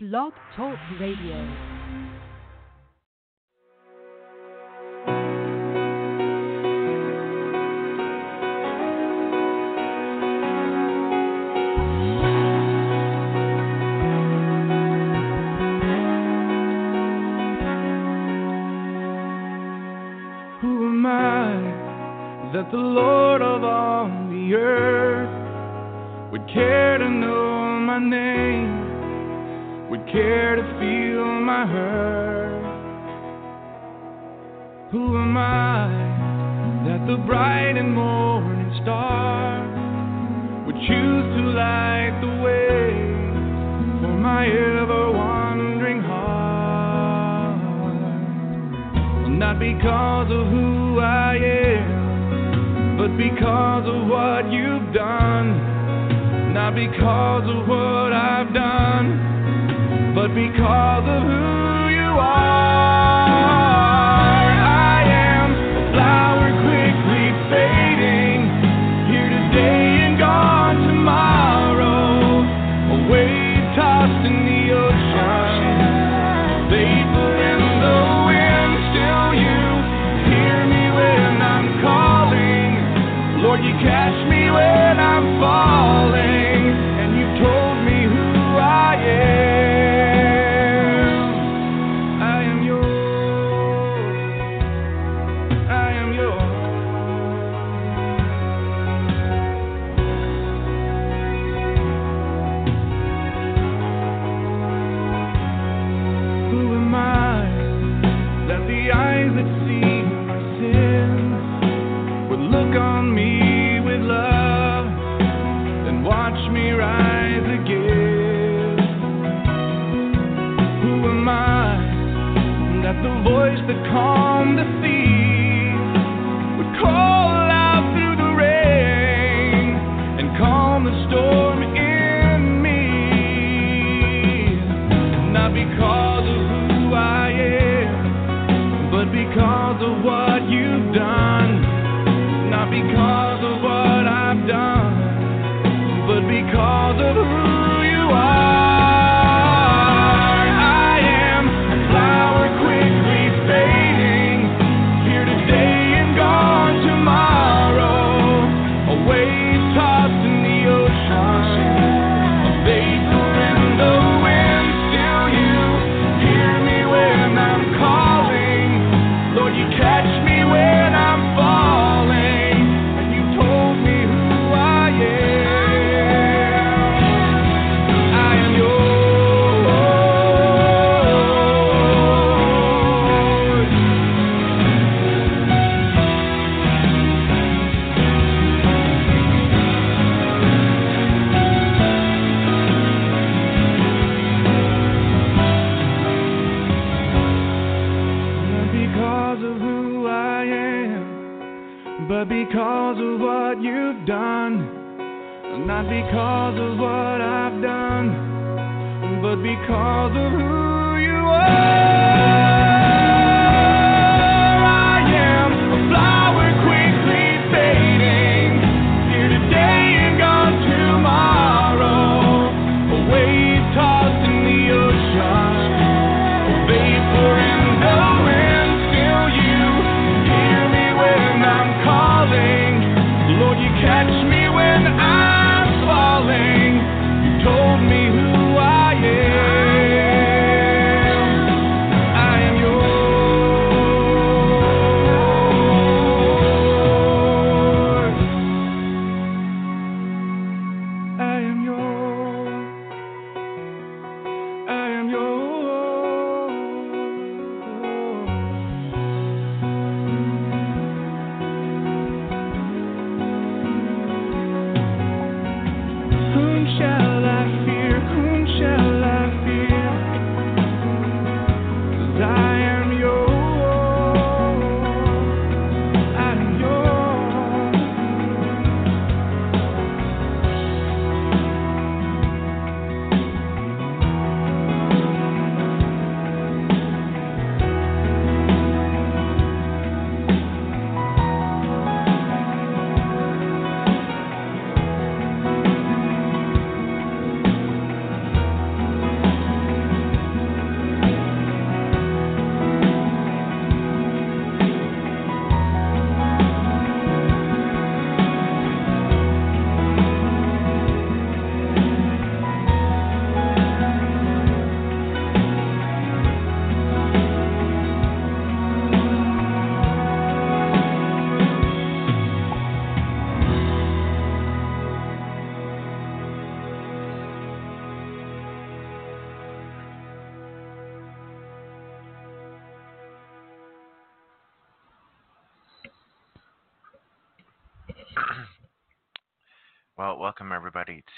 Blog Talk Radio. because of who I am, but because of what you've done. Not because of what I've done, but because of who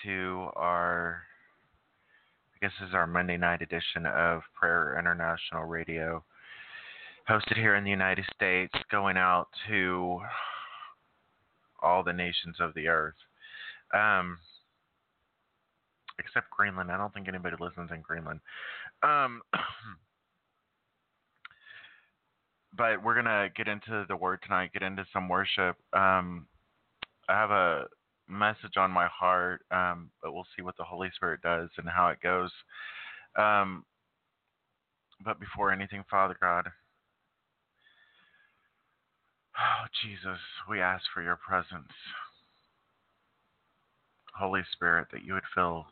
to our, I guess this is our Monday night edition of Prayer International Radio, hosted here in the United States, going out to all the nations of the earth. Um, except Greenland. I don't think anybody listens in Greenland. Um, but we're gonna get into the word tonight. Get into some worship. Um, I have a message on my heart, um, but we'll see what the Holy Spirit does and how it goes. Um, but before anything, Father God, oh Jesus, we ask for your presence. Holy Spirit, that you would fill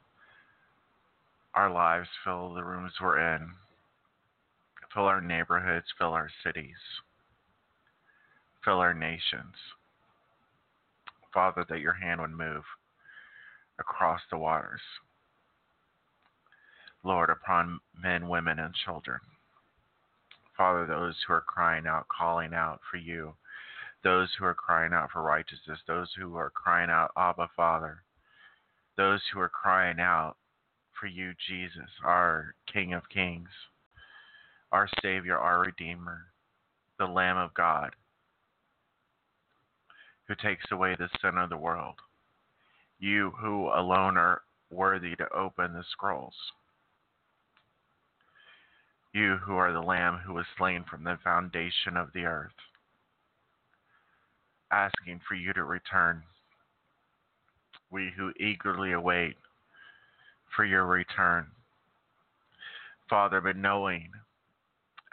our lives, fill the rooms we're in, fill our neighborhoods, fill our cities, fill our nations. Father, that your hand would move across the waters. Lord, upon men, women, and children. Father, those who are crying out, calling out for you, those who are crying out for righteousness, those who are crying out, Abba, Father, those who are crying out for you, Jesus, our King of Kings, our Savior, our Redeemer, the Lamb of God, who takes away the sin of the world. You who alone are worthy to open the scrolls. You who are the Lamb who was slain from the foundation of the earth, asking for you to return. We who eagerly await for your return. Father, but knowing,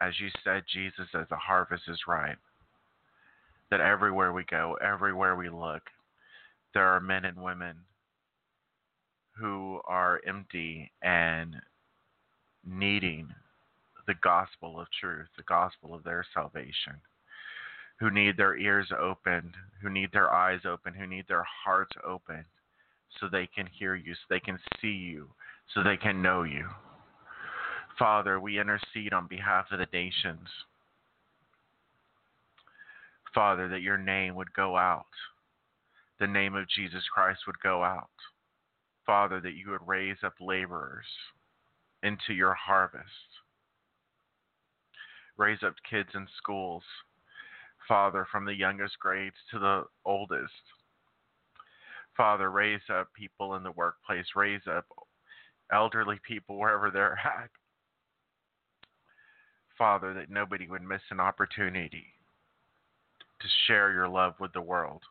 as you said, Jesus, as the harvest is ripe, that everywhere we go, everywhere we look, there are men and women who are empty and needing the gospel of truth, the gospel of their salvation, who need their ears opened, who need their eyes open, who need their hearts opened so they can hear you, so they can see you, so they can know you. Father, we intercede on behalf of the nations. Father, that your name would go out, the name of Jesus Christ would go out. Father, that you would raise up laborers into your harvest. Raise up kids in schools, Father, from the youngest grades to the oldest. Father, raise up people in the workplace, raise up elderly people wherever they're at. Father, that nobody would miss an opportunity to share your love with the world.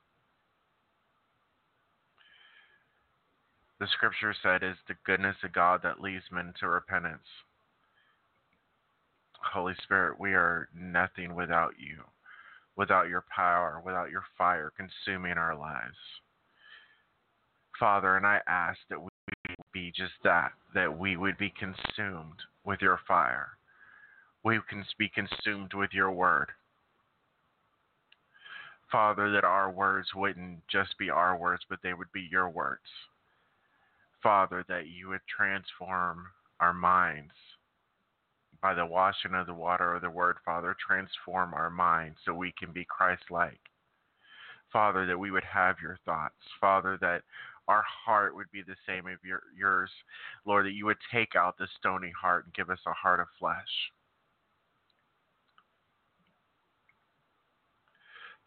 The scripture said, is the goodness of God that leads men to repentance. Holy Spirit, we are nothing without you, without your power, without your fire consuming our lives. Father, and I ask that we be just that, that we would be consumed with your fire. We can be consumed with your word. Father, that our words wouldn't just be our words, but they would be your words. Father, that you would transform our minds by the washing of the water of the word, Father, transform our minds so we can be Christ like. Father, that we would have your thoughts. Father, that our heart would be the same as your, yours. Lord, that you would take out the stony heart and give us a heart of flesh.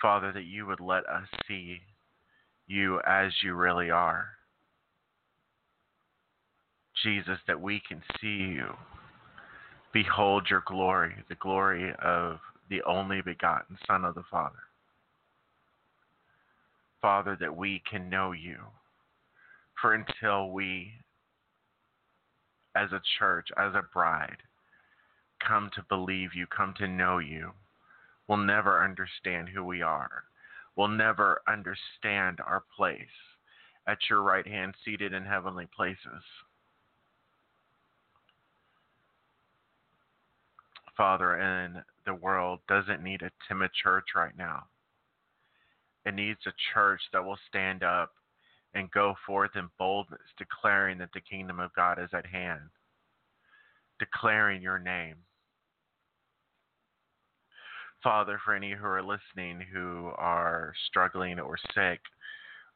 Father, that you would let us see you as you really are. Jesus, that we can see you. Behold your glory, the glory of the only begotten Son of the Father. Father, that we can know you. For until we, as a church, as a bride, come to believe you, come to know you, we'll never understand who we are. We'll never understand our place at your right hand, seated in heavenly places. Father, and the world doesn't need a timid church right now. It needs a church that will stand up and go forth in boldness, declaring that the kingdom of God is at hand, declaring your name. Father, for any who are listening who are struggling or sick,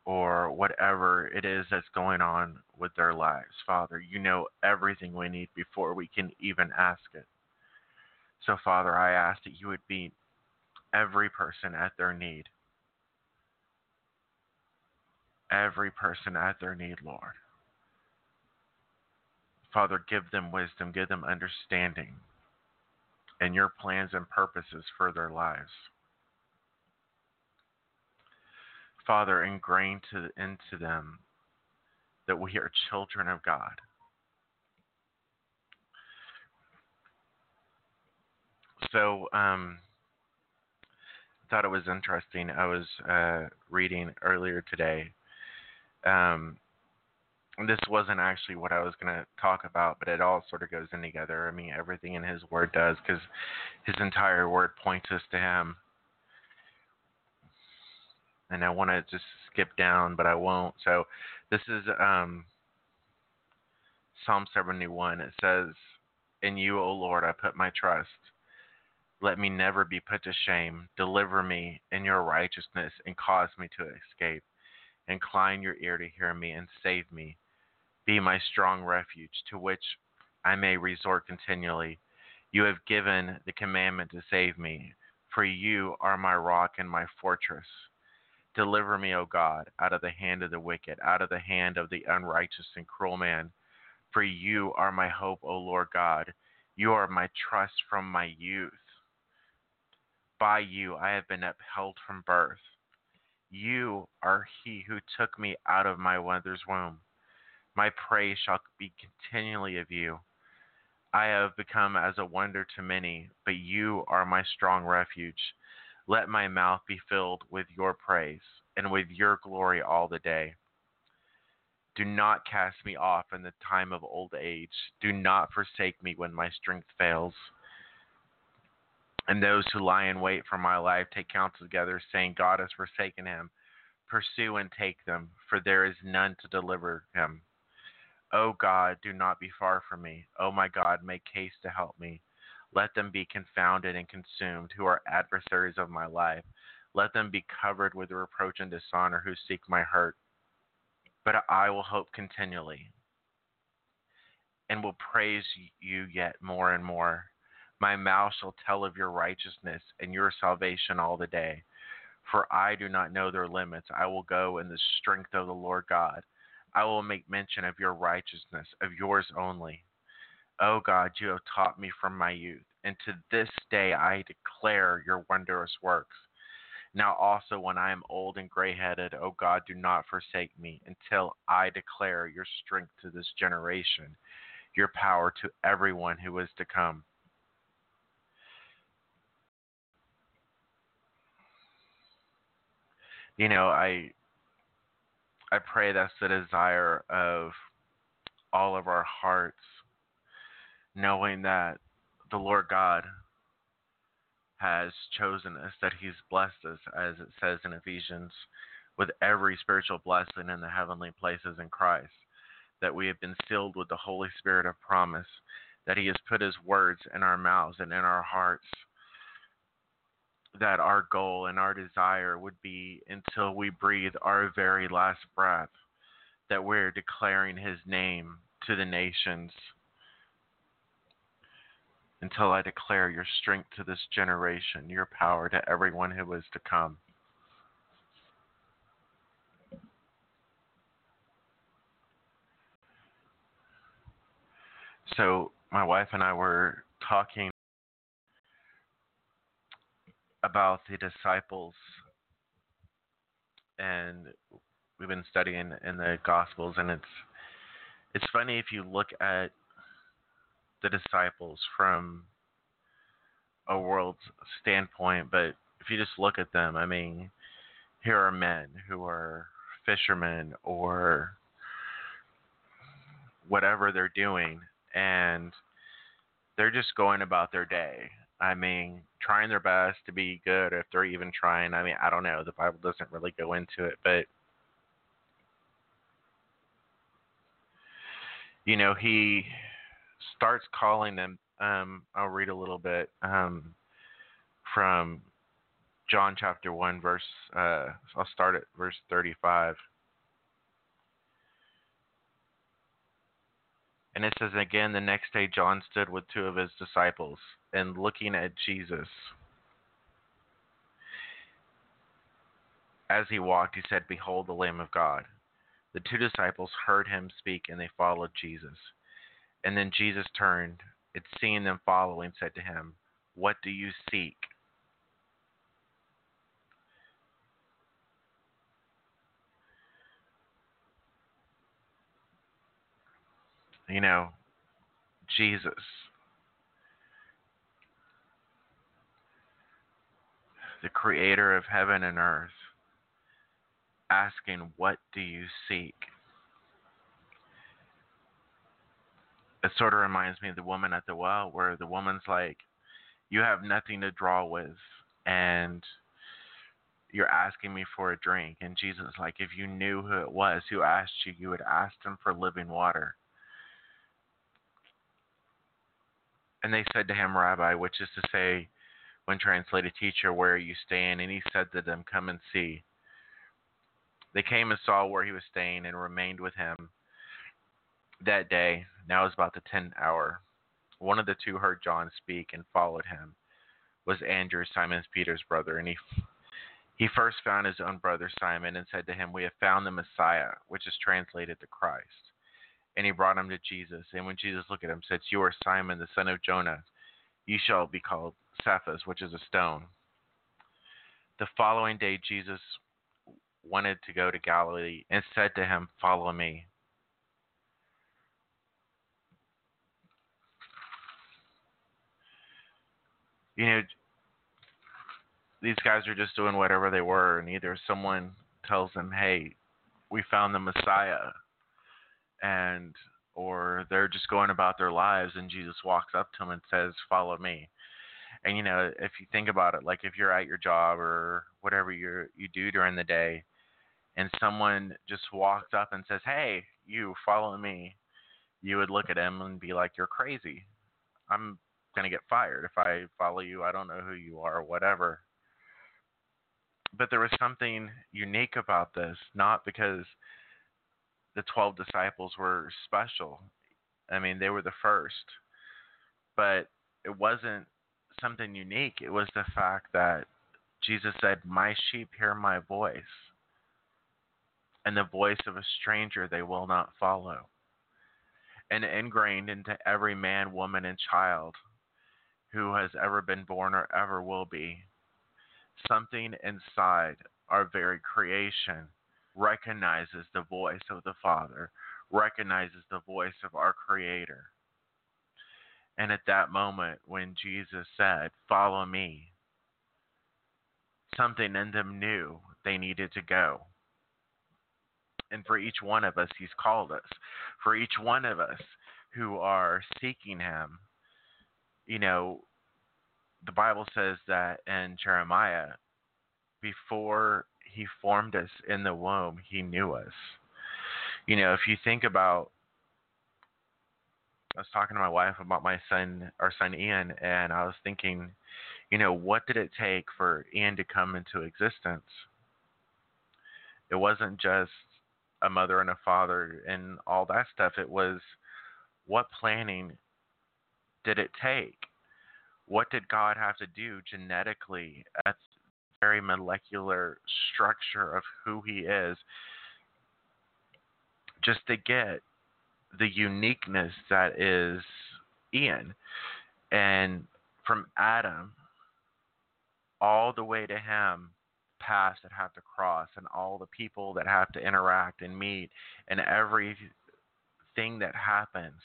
or whatever it is that's going on with their lives. Father, you know everything we need before we can even ask it. So, Father, I ask that you would meet every person at their need. Every person at their need, Lord. Father, give them wisdom, give them understanding and your plans and purposes for their lives. Father, ingrain to, into them that we are children of God. So, um, I thought it was interesting. I was uh, reading earlier today. Um, this wasn't actually what I was going to talk about, but it all sort of goes in together. I mean, everything in His Word does because His entire Word points us to Him and I want to just skip down, but I won't. So this is um, Psalm 71. It says, In you, O Lord, I put my trust. Let me never be put to shame. Deliver me in your righteousness and cause me to escape. Incline your ear to hear me and save me. Be my strong refuge to which I may resort continually. You have given the commandment to save me, for you are my rock and my fortress. Deliver me, O God, out of the hand of the wicked, out of the hand of the unrighteous and cruel man. For you are my hope, O Lord God. You are my trust from my youth. By you I have been upheld from birth. You are he who took me out of my mother's womb. My praise shall be continually of you. I have become as a wonder to many, but you are my strong refuge. Let my mouth be filled with your praise and with your glory all the day. Do not cast me off in the time of old age. Do not forsake me when my strength fails. And those who lie in wait for my life take counsel together, saying, God has forsaken him. Pursue and take them, for there is none to deliver him. O God, do not be far from me. O my God, make haste to help me. Let them be confounded and consumed, who are adversaries of my life. Let them be covered with reproach and dishonor, who seek my hurt. But I will hope continually and will praise you yet more and more. My mouth shall tell of your righteousness and your salvation all the day. For I do not know their limits. I will go in the strength of the Lord God. I will make mention of your righteousness, of yours only. O oh God, you have taught me from my youth, and to this day I declare your wondrous works. Now also, when I am old and gray headed, O oh God, do not forsake me until I declare your strength to this generation, your power to everyone who is to come. You know, I I pray that's the desire of all of our hearts knowing that the Lord God has chosen us, that He's blessed us, as it says in Ephesians, with every spiritual blessing in the heavenly places in Christ, that we have been sealed with the Holy Spirit of promise, that He has put His words in our mouths and in our hearts, that our goal and our desire would be until we breathe our very last breath, that we're declaring His name to the nations until I declare your strength to this generation, your power to everyone who is to come. So, my wife and I were talking about the disciples, and we've been studying in the Gospels, and it's it's funny if you look at the disciples from a world's standpoint, but if you just look at them, I mean, here are men who are fishermen or whatever they're doing, and they're just going about their day. I mean, trying their best to be good, if they're even trying. I mean, I don't know. The Bible doesn't really go into it, but you know, he starts calling them. Um, I'll read a little bit um, from John chapter one, verse. Uh, I'll start at verse thirty-five. And it says again, the next day John stood with two of his disciples and looking at Jesus, as he walked, he said, Behold the Lamb of God. The two disciples heard him speak, and they followed Jesus. And then Jesus turned, and seeing them following, said to him, What do you seek? You know, Jesus. The creator of heaven and earth, asking, What do you seek? It sort of reminds me of the woman at the well, where the woman's like, You have nothing to draw with, and you're asking me for a drink. And Jesus is like, If you knew who it was who asked you, you would ask him for living water. And they said to him, Rabbi, which is to say, when translated, teacher, where are you staying? And he said to them, Come and see. They came and saw where he was staying and remained with him that day. Now it was about the tenth hour. One of the two heard John speak and followed him. Was Andrew, Simon Peter's brother, and he he first found his own brother Simon and said to him, We have found the Messiah, which is translated the Christ and he brought him to Jesus. And when Jesus looked at him, said, You are Simon, the son of Jonah. You shall be called Which is a stone. The following day, Jesus wanted to go to Galilee and said to him, Follow me. You know, these guys are just doing whatever they were, and either someone tells them, Hey, we found the Messiah and or they're just going about their lives and Jesus walks up to them and says, "Follow me." And you know, if you think about it, like if you're at your job or whatever you you do during the day, and someone just walks up and says, "Hey, you follow me," you would look at him and be like, "You're crazy. I'm gonna get fired if I follow you. I don't know who you are, whatever." But there was something unique about this, not because the 12 disciples were special. I mean, they were the first. But it wasn't something unique. It was the fact that Jesus said, My sheep hear my voice, and the voice of a stranger they will not follow. And ingrained into every man, woman, and child who has ever been born or ever will be, something inside our very creation recognizes the voice of the Father, recognizes the voice of our Creator. And at that moment, when Jesus said, Follow me, something in them knew they needed to go. And for each one of us, He's called us. For each one of us who are seeking Him, you know, the Bible says that in Jeremiah, before he formed us in the womb. He knew us. You know, if you think about, I was talking to my wife about my son, our son Ian, and I was thinking, you know, what did it take for Ian to come into existence? It wasn't just a mother and a father and all that stuff. It was what planning did it take? What did God have to do genetically at the very molecular structure of who he is just to get the uniqueness that is Ian. And from Adam all the way to him, past that have to cross, and all the people that have to interact and meet, and everything that happens,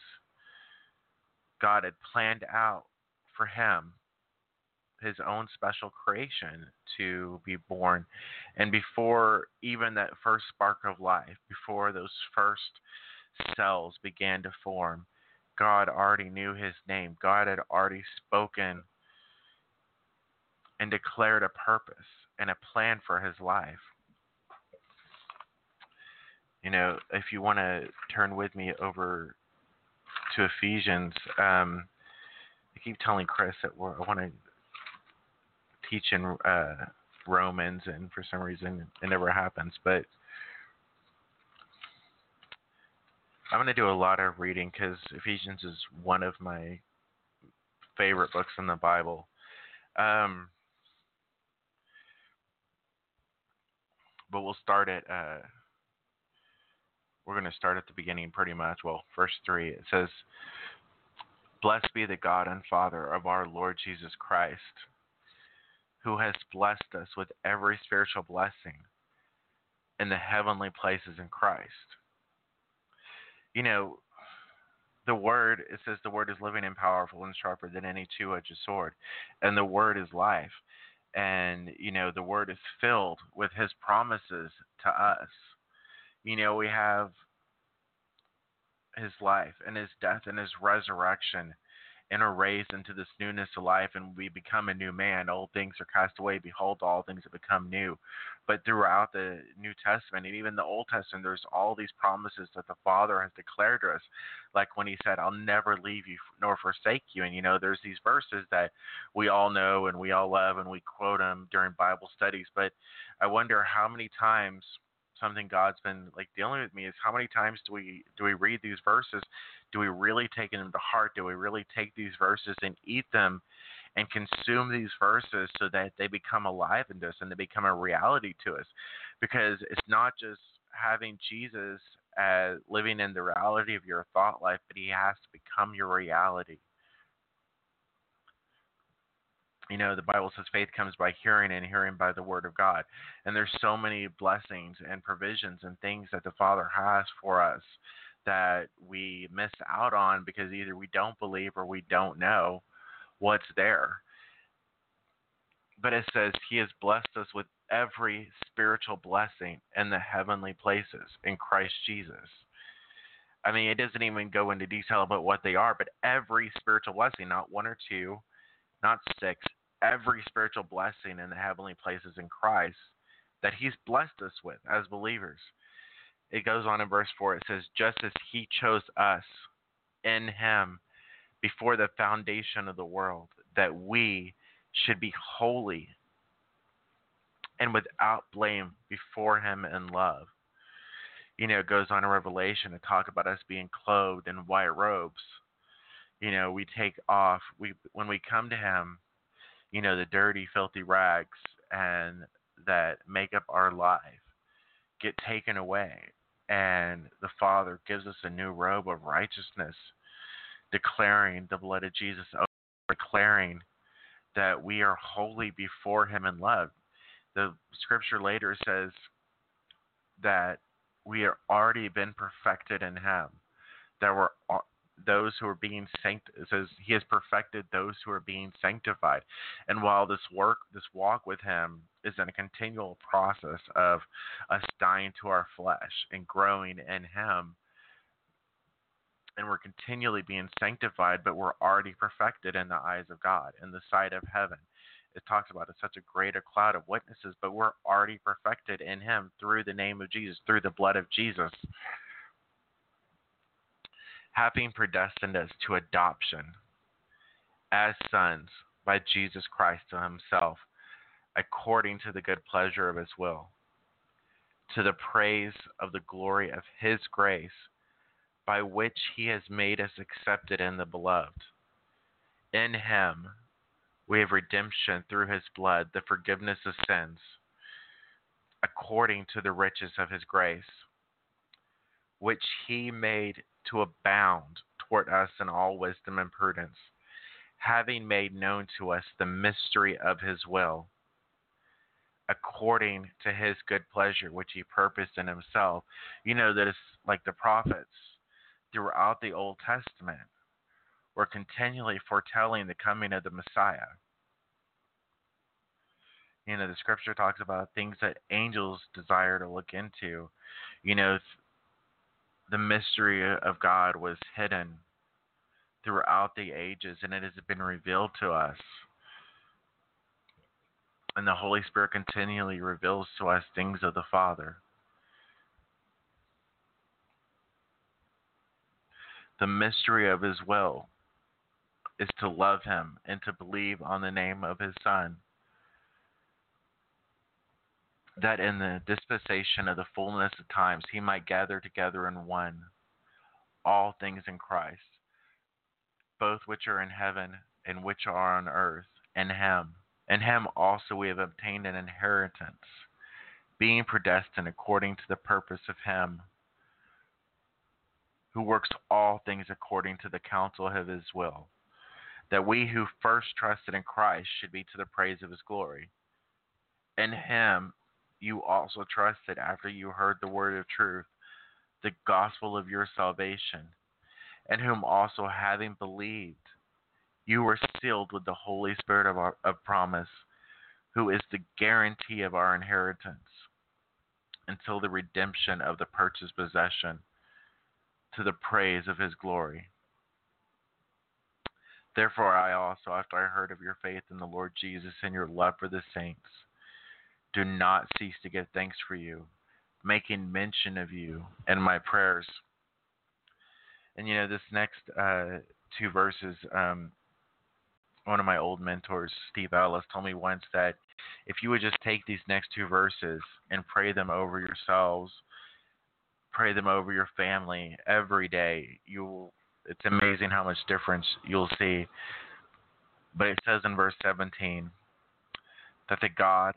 God had planned out for him his own special creation to be born. And before even that first spark of life, before those first cells began to form, God already knew his name. God had already spoken and declared a purpose and a plan for his life. You know, if you want to turn with me over to Ephesians, um, I keep telling Chris that I want to teaching uh, Romans, and for some reason it never happens. But I'm going to do a lot of reading because Ephesians is one of my favorite books in the Bible. Um, but we'll start at uh, we're going to start at the beginning pretty much. Well, verse 3, it says, Blessed be the God and Father of our Lord Jesus Christ, who has blessed us with every spiritual blessing in the heavenly places in Christ. You know, the word, it says the word is living and powerful and sharper than any two edged sword, and the word is life. And, you know, the word is filled with his promises to us you know, we have his life and his death and his resurrection and are raised into this newness of life and we become a new man. Old things are cast away. Behold, all things have become new. But throughout the New Testament and even the Old Testament, there's all these promises that the Father has declared to us. Like when he said, I'll never leave you nor forsake you. And, you know, there's these verses that we all know and we all love and we quote them during Bible studies. But I wonder how many times – something God's been like dealing with me is how many times do we do we read these verses? Do we really take them to heart? Do we really take these verses and eat them and consume these verses so that they become alive in us and they become a reality to us? Because it's not just having Jesus as living in the reality of your thought life, but he has to become your reality you know the bible says faith comes by hearing and hearing by the word of god. And there's so many blessings and provisions and things that the father has for us that we miss out on because either we don't believe or we don't know what's there. But it says he has blessed us with every spiritual blessing in the heavenly places in christ jesus. I mean it doesn't even go into detail about what they are but every spiritual blessing not one or two not six, every spiritual blessing in the heavenly places in Christ that He's blessed us with as believers. It goes on in verse 4, it says, Just as He chose us in Him before the foundation of the world, that we should be holy and without blame before Him in love. You know, it goes on in Revelation to talk about us being clothed in white robes. You know, we take off, we when we come to Him, you know, the dirty, filthy rags and that make up our life get taken away. And the Father gives us a new robe of righteousness, declaring the blood of Jesus, declaring that we are holy before Him in love. The scripture later says that we are already been perfected in Him, that we're those who are being sanct says he has perfected those who are being sanctified. And while this work this walk with him is in a continual process of us dying to our flesh and growing in him and we're continually being sanctified but we're already perfected in the eyes of god in the sight of heaven. It talks about it's such a greater cloud of witnesses but we're already perfected in him through the name of jesus through the blood of jesus having predestined us to adoption as sons by Jesus Christ to himself, according to the good pleasure of his will, to the praise of the glory of his grace, by which he has made us accepted in the beloved. In him we have redemption through his blood, the forgiveness of sins, according to the riches of his grace, which he made to abound toward us in all wisdom and prudence, having made known to us the mystery of his will, according to his good pleasure, which he purposed in himself. You know, that it's like the prophets throughout the Old Testament were continually foretelling the coming of the Messiah. You know, the scripture talks about things that angels desire to look into. You know, the mystery of God was hidden throughout the ages and it has been revealed to us. And the Holy Spirit continually reveals to us things of the Father. The mystery of His will is to love Him and to believe on the name of His Son that in the dispensation of the fullness of times he might gather together in one all things in Christ, both which are in heaven and which are on earth, in him. In him also we have obtained an inheritance, being predestined according to the purpose of him who works all things according to the counsel of his will, that we who first trusted in Christ should be to the praise of his glory. In him you also trusted after you heard the word of truth, the gospel of your salvation, and whom also having believed, you were sealed with the Holy Spirit of, our, of promise, who is the guarantee of our inheritance until the redemption of the purchased possession to the praise of his glory. Therefore, I also, after I heard of your faith in the Lord Jesus and your love for the saints, do not cease to give thanks for you, making mention of you in my prayers. And you know, this next uh, two verses, um, one of my old mentors, Steve Ellis, told me once that if you would just take these next two verses and pray them over yourselves, pray them over your family every day, you will. It's amazing how much difference you'll see. But it says in verse 17 that the God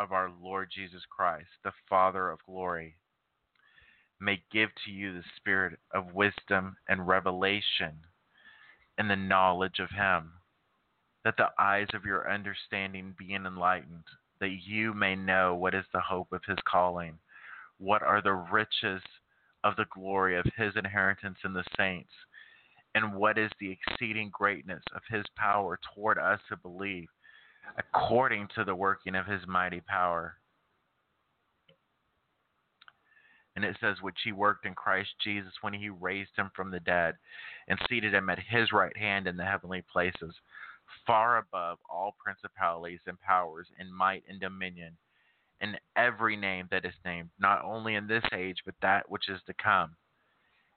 of our Lord Jesus Christ, the Father of glory, may give to you the spirit of wisdom and revelation and the knowledge of Him that the eyes of your understanding be enlightened, that you may know what is the hope of his calling, what are the riches of the glory of his inheritance in the saints, and what is the exceeding greatness of his power toward us who believe, according to the working of his mighty power. And it says, which he worked in Christ Jesus when he raised him from the dead and seated him at his right hand in the heavenly places far above all principalities and powers and might and dominion, and every name that is named, not only in this age, but that which is to come.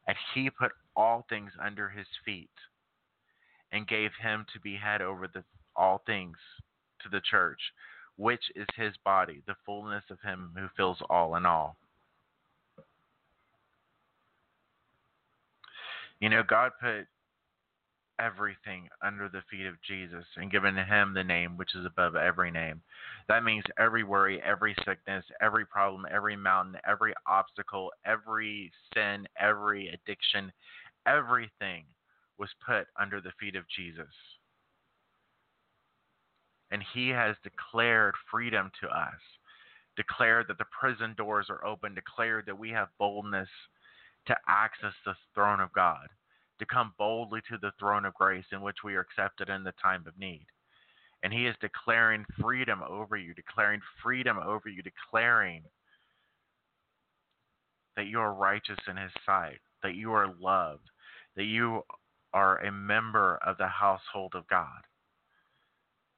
And he put all things under his feet, and gave him to be head over the, all things to the church, which is his body, the fullness of him who fills all in all. You know, God put everything under the feet of Jesus and given him the name which is above every name. That means every worry, every sickness, every problem, every mountain, every obstacle, every sin, every addiction, everything was put under the feet of Jesus. And he has declared freedom to us, declared that the prison doors are open, declared that we have boldness to access the throne of God to come boldly to the throne of grace in which we are accepted in the time of need. And He is declaring freedom over you, declaring freedom over you, declaring that you are righteous in His sight, that you are loved, that you are a member of the household of God.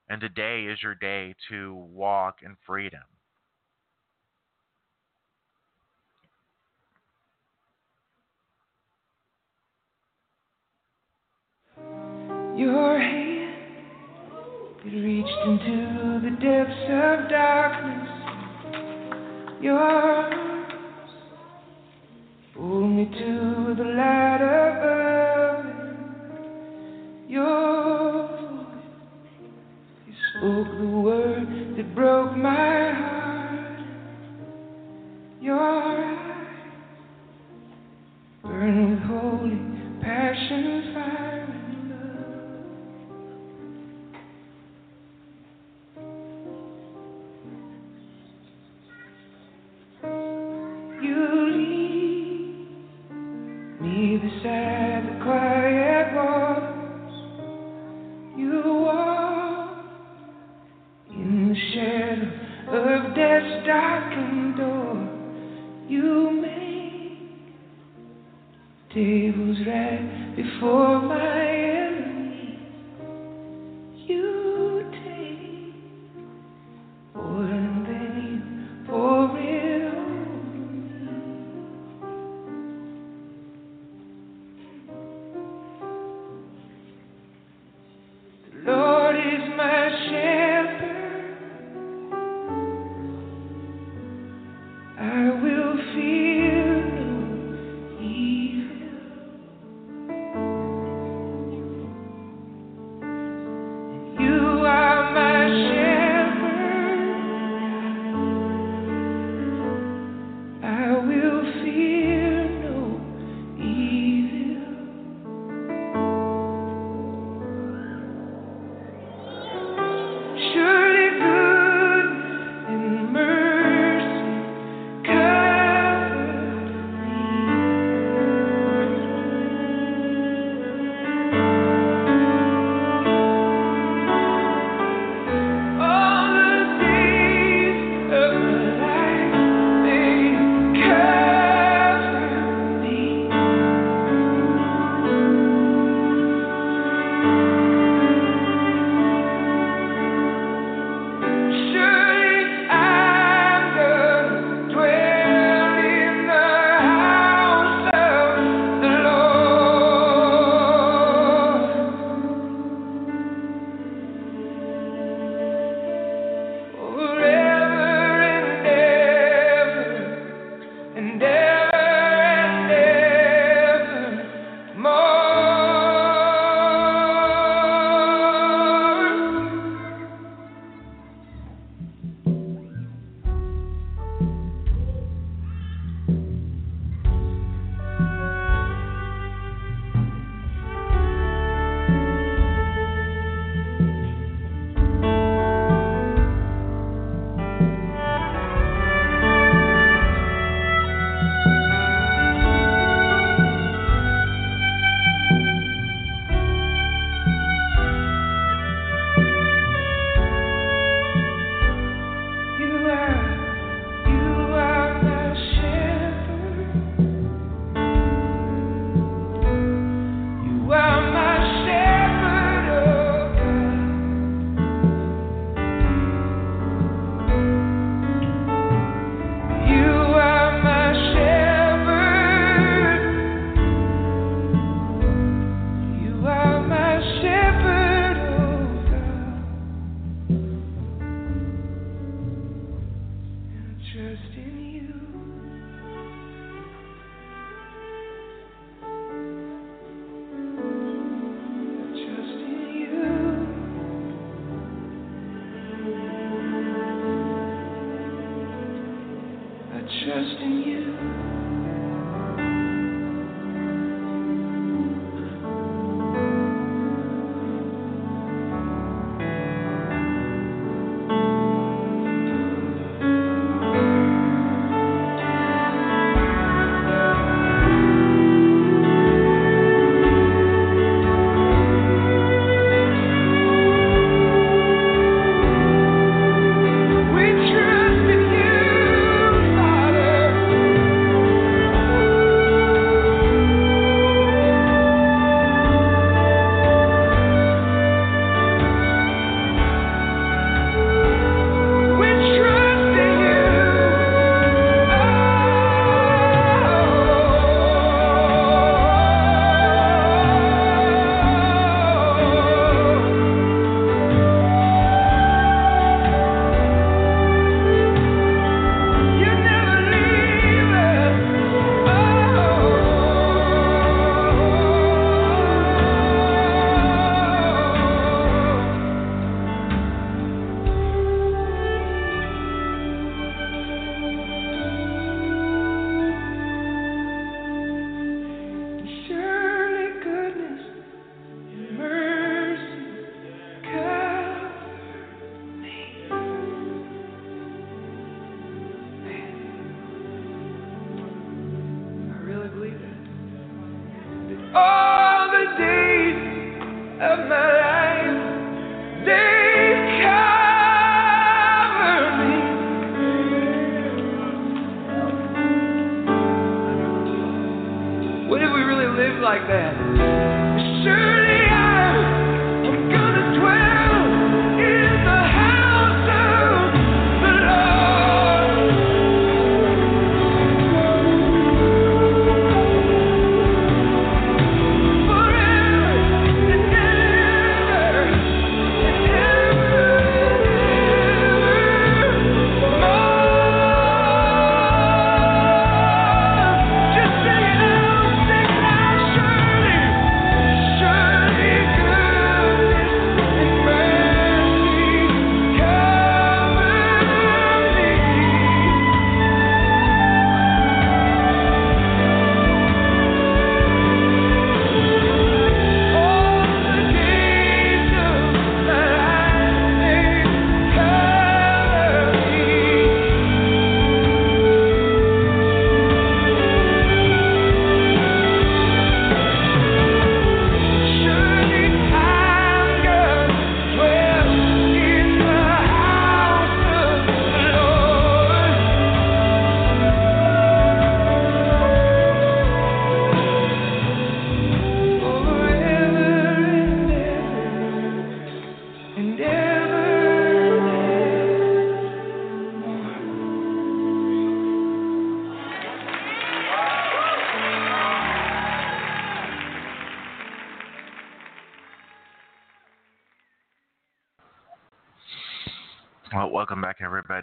And today is your day to walk in freedom. Your hand, it reached into the depths of darkness. Your arms pulled me to the light above. Broke my heart. Your eyes burn with holy passion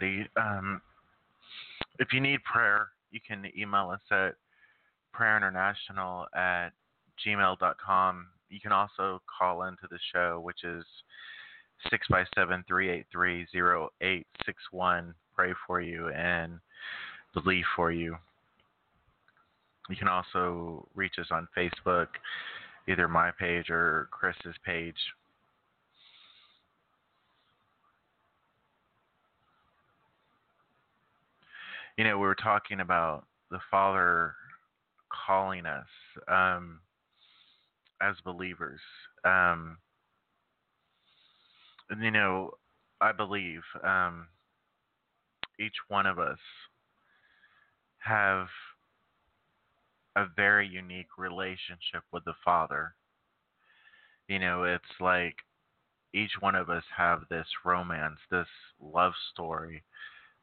everybody. Um, if you need prayer, you can email us at prayerinternational at gmail.com. You can also call into the show, which is 657 383 0861. Pray for you and believe for you. You can also reach us on Facebook, either my page or Chris's page. You know, we were talking about the Father calling us um, as believers. Um, and, you know, I believe um, each one of us have a very unique relationship with the Father. You know, it's like each one of us have this romance, this love story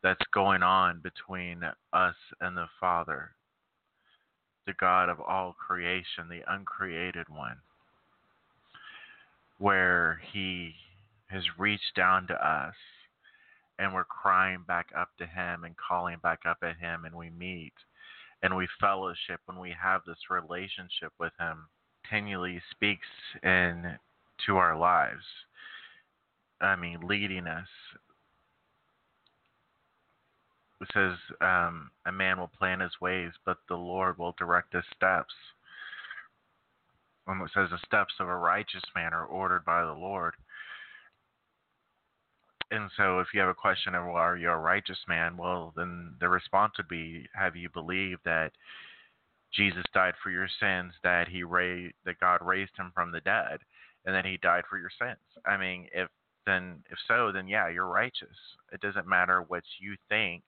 that's going on between us and the Father, the God of all creation, the uncreated one, where He has reached down to us and we're crying back up to Him and calling back up at Him, and we meet and we fellowship when we have this relationship with Him. Continually speaks in to our lives. I mean, leading us. It says, um, "A man will plan his ways, but the Lord will direct his steps." When it says, "The steps of a righteous man are ordered by the Lord." And so, if you have a question of, well, are you a righteous man? Well, then the response would be, have you believed that Jesus died for your sins, that he raised, that God raised him from the dead, and that he died for your sins? I mean, if then, if so, then yeah, you're righteous. It doesn't matter what you think.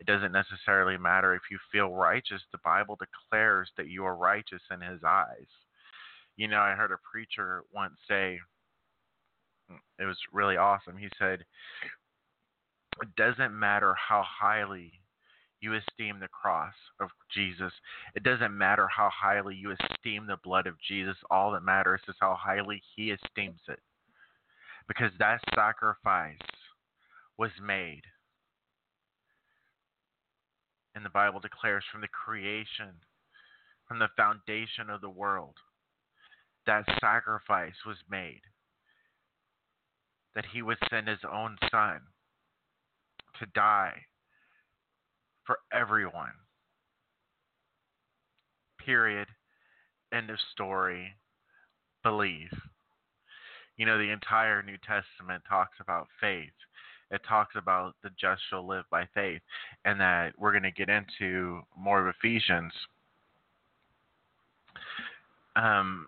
It doesn't necessarily matter if you feel righteous. The Bible declares that you are righteous in His eyes. You know, I heard a preacher once say, mm, it was really awesome. He said, It doesn't matter how highly you esteem the cross of Jesus, it doesn't matter how highly you esteem the blood of Jesus. All that matters is how highly He esteems it. Because that sacrifice was made. And the Bible declares from the creation, from the foundation of the world, that sacrifice was made that he would send his own son to die for everyone. Period. End of story. Believe. You know, the entire New Testament talks about faith. It talks about the just shall live by faith, and that we're going to get into more of Ephesians. Um,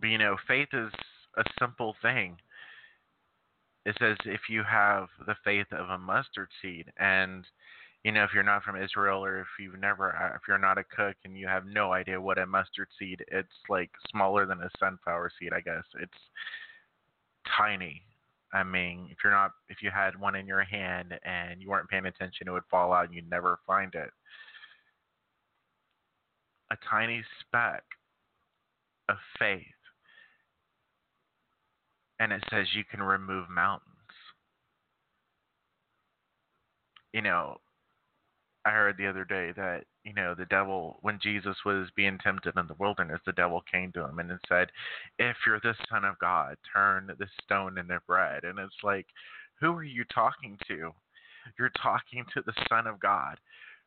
but you know, faith is a simple thing. It says if you have the faith of a mustard seed and you know if you're not from israel or if you've never uh, if you're not a cook and you have no idea what a mustard seed it's like smaller than a sunflower seed i guess. It's tiny i mean if you're not if you had one in your hand and you weren't paying attention it would fall out and you'd never find it a tiny speck of faith and it says you can remove mountains. You know, I heard the other day that, you know, the devil, when Jesus was being tempted in the wilderness, the devil came to him and said, If you're the Son of God, turn the stone into bread. And it's like, who are you talking to? You're talking to the Son of God,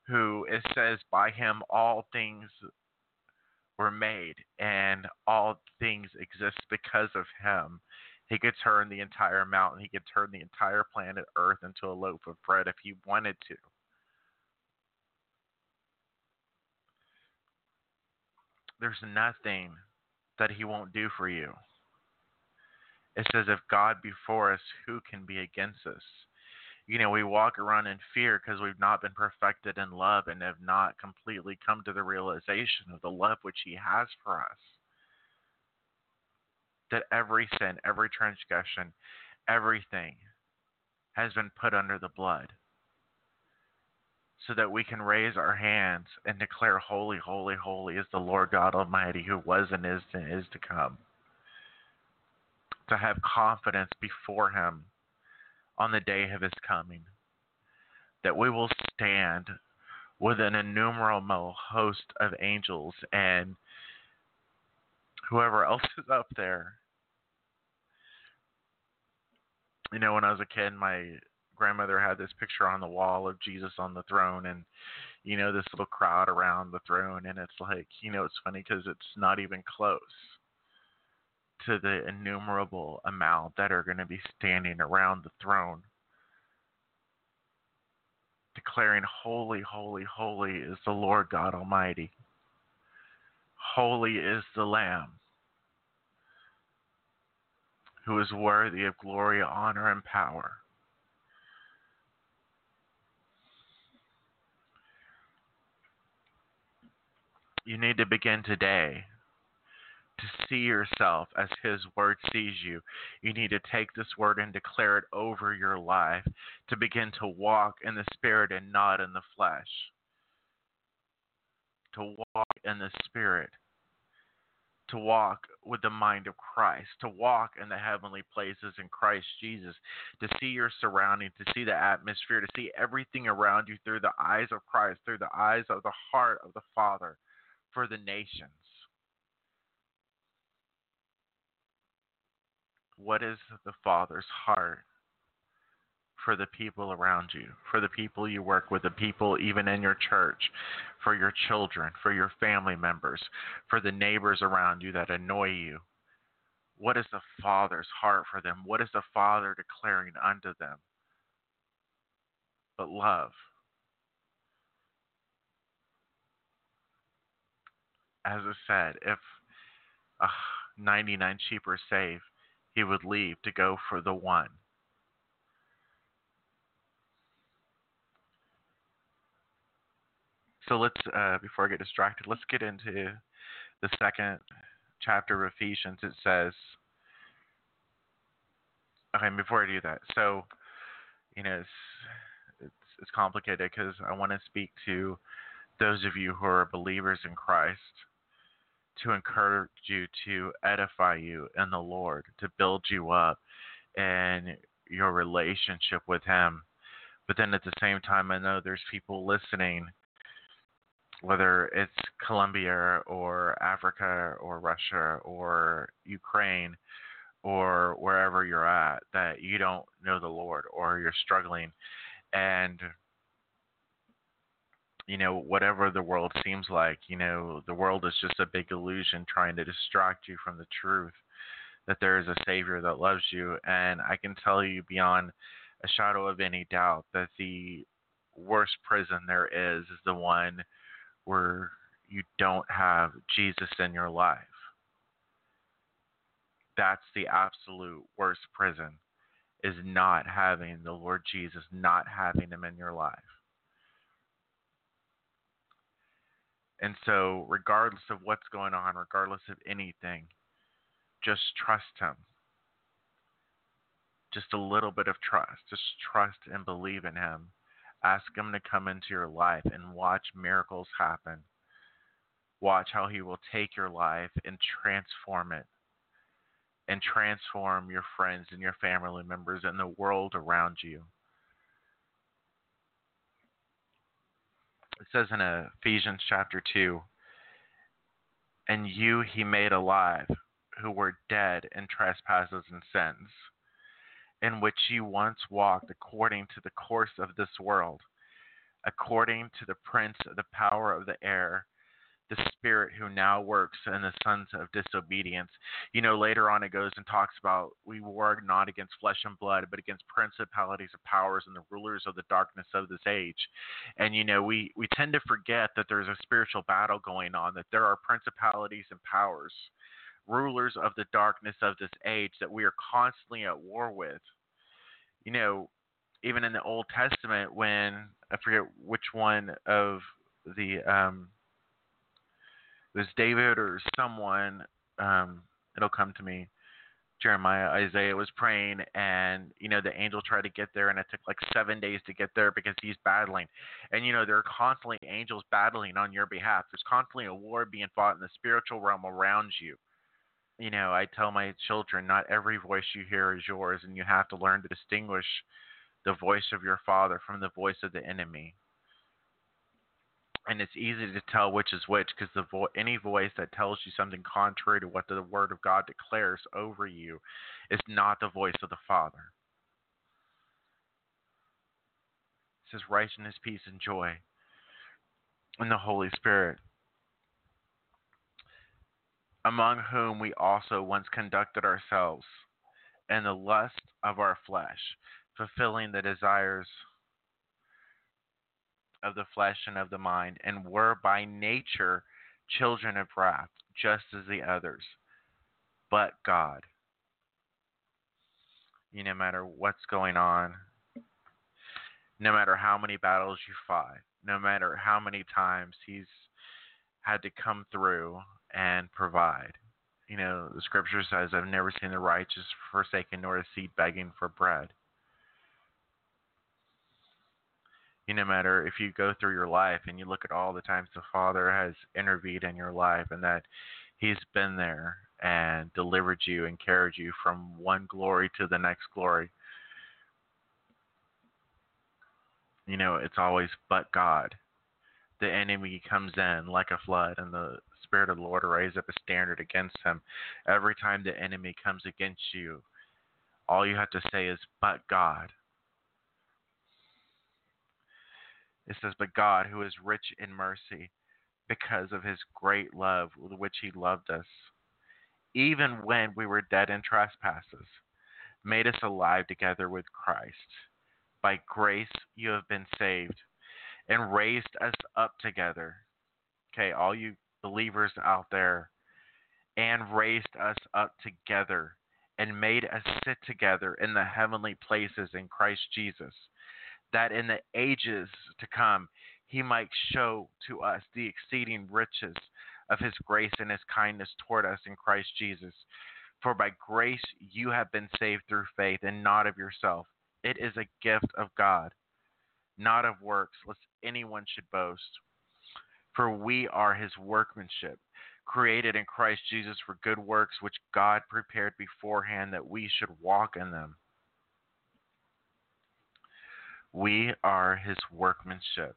who it says, By him all things were made, and all things exist because of him. He could turn the entire mountain, he could turn the entire planet Earth into a loaf of bread if he wanted to. There's nothing that he won't do for you. It says, if God be for us, who can be against us? You know, we walk around in fear because we've not been perfected in love and have not completely come to the realization of the love which he has for us that every sin, every transgression, everything has been put under the blood so that we can raise our hands and declare, Holy, holy, holy is the Lord God Almighty who was and is and is to come. To have confidence before Him on the day of his coming. That we will stand with an innumerable host of angels and whoever else is up there. You know, when I was a kid, my grandmother had this picture on the wall of Jesus on the throne and you know this little crowd around the throne and it's like you know it's funny because it's not even close to the innumerable amount that are going to be standing around the throne declaring holy holy holy is the lord god almighty. Holy is the lamb who is worthy of glory honor and power you need to begin today to see yourself as His Word sees you. You need to take this Word and declare it over your life to begin to walk in the Spirit and not in the flesh. To walk in the Spirit. To walk with the mind of Christ, to walk in the heavenly places in Christ Jesus, to see your surroundings, to see the atmosphere, to see everything around you through the eyes of Christ, through the eyes of the heart of the Father for the nations. What is the Father's heart for the people around you, for the people you work with, the people even in your church, for your children, for your family members, for the neighbors around you that annoy you? What is the Father's heart for them? What is the Father declaring unto them? But love. As I said, if uh, 99 sheep are saved, he would leave to go for the one. So let's, uh, before I get distracted, let's get into the second chapter of Ephesians. It says, okay, before I do that, so, you know, it's, it's, it's complicated because I want to speak to those of you who are believers in Christ to encourage you, to edify you in the Lord, to build you up in your relationship with Him. But then at the same time, I know there's people listening, whether it's Colombia or Africa or Russia or Ukraine or wherever you're at, that you don't know the Lord or you're struggling. And you know, whatever the world seems like, you know, the world is just a big illusion trying to distract you from the truth that there is a Savior that loves you. And I can tell you beyond a shadow of any doubt that the worst prison there is is the one where you don't have Jesus in your life. That's the absolute worst prison is not having the Lord Jesus, not having him in your life. And so, regardless of what's going on, regardless of anything, just trust Him. Just a little bit of trust. Just trust and believe in Him. Ask Him to come into your life and watch miracles happen. Watch how He will take your life and transform it and transform your friends and your family members and the world around you. It says in Ephesians chapter 2 and you he made alive who were dead in trespasses and sins in which you once walked according to the course of this world according to the prince of the power of the air the spirit who now works in the sons of disobedience. You know, later on it goes and talks about we war not against flesh and blood, but against principalities of powers and the rulers of the darkness of this age. And you know, we we tend to forget that there's a spiritual battle going on, that there are principalities and powers, rulers of the darkness of this age that we are constantly at war with. You know, even in the Old Testament when I forget which one of the um was David or someone, um, it'll come to me. Jeremiah, Isaiah was praying, and you know the angel tried to get there, and it took like seven days to get there because he's battling. And you know there are constantly angels battling on your behalf. There's constantly a war being fought in the spiritual realm around you. you know, I tell my children, not every voice you hear is yours, and you have to learn to distinguish the voice of your father from the voice of the enemy. And it's easy to tell which is which because the vo- any voice that tells you something contrary to what the Word of God declares over you is not the voice of the Father. It says righteousness, peace, and joy in the Holy Spirit among whom we also once conducted ourselves in the lust of our flesh, fulfilling the desires of the flesh and of the mind, and were by nature children of wrath, just as the others. But God, you no matter what's going on, no matter how many battles you fight, no matter how many times He's had to come through and provide. You know, the scripture says, I've never seen the righteous forsaken nor a seed begging for bread. You no matter if you go through your life and you look at all the times the Father has intervened in your life and that He's been there and delivered you and carried you from one glory to the next glory. You know, it's always but God. The enemy comes in like a flood, and the Spirit of the Lord raises up a standard against him. Every time the enemy comes against you, all you have to say is, but God. It says, but God, who is rich in mercy, because of his great love with which he loved us, even when we were dead in trespasses, made us alive together with Christ. By grace you have been saved, and raised us up together. Okay, all you believers out there and raised us up together and made us sit together in the heavenly places in Christ Jesus, that in the ages to come he might show to us the exceeding riches of his grace and his kindness toward us in Christ Jesus. For by grace you have been saved through faith, and not of yourself. It is a gift of God, not of works, lest anyone should boast. For we are his workmanship, created in Christ Jesus for good works, which God prepared beforehand that we should walk in them. We are his workmanship.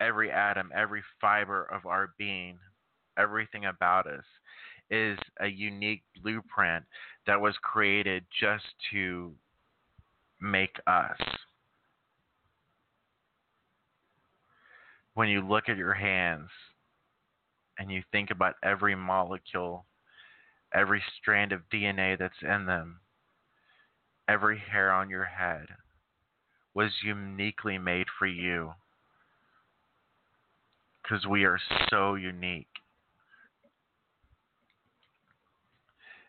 Every atom, every fiber of our being, everything about us is a unique blueprint that was created just to make us. when you look at your hands and you think about every molecule, every strand of DNA that's in them, every hair on your head was uniquely made for you. Because we are so unique.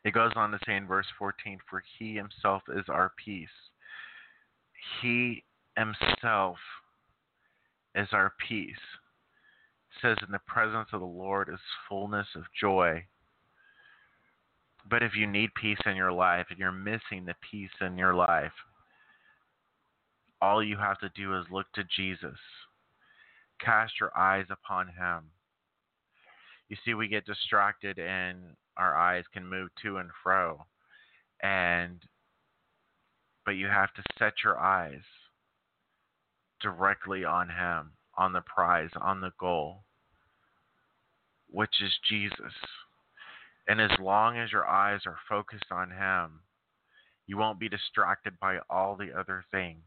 It goes on to say in verse 14, For he himself is our peace. He himself is our peace. It says, In the presence of the Lord is fullness of joy. But if you need peace in your life and you're missing the peace in your life, all you have to do is look to Jesus. Cast your eyes upon him. You see, we get distracted and our eyes can move to and fro. And but you have to set your eyes directly on Him, on the prize, on the goal, which is Jesus. And as long as your eyes are focused on Him, you won't be distracted by all the other things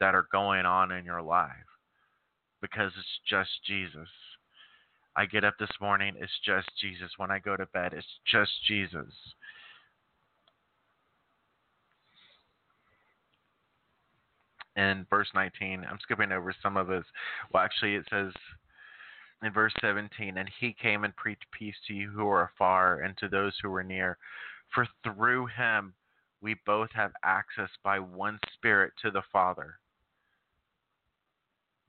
that are going on in your life because it's just Jesus. I get up this morning, it's just Jesus. When I go to bed, it's just Jesus. in verse 19. I'm skipping over some of this. Well, actually, it says in verse 17, and he came and preached peace to you who are afar and to those who are near. For through him we both have access by one Spirit to the Father.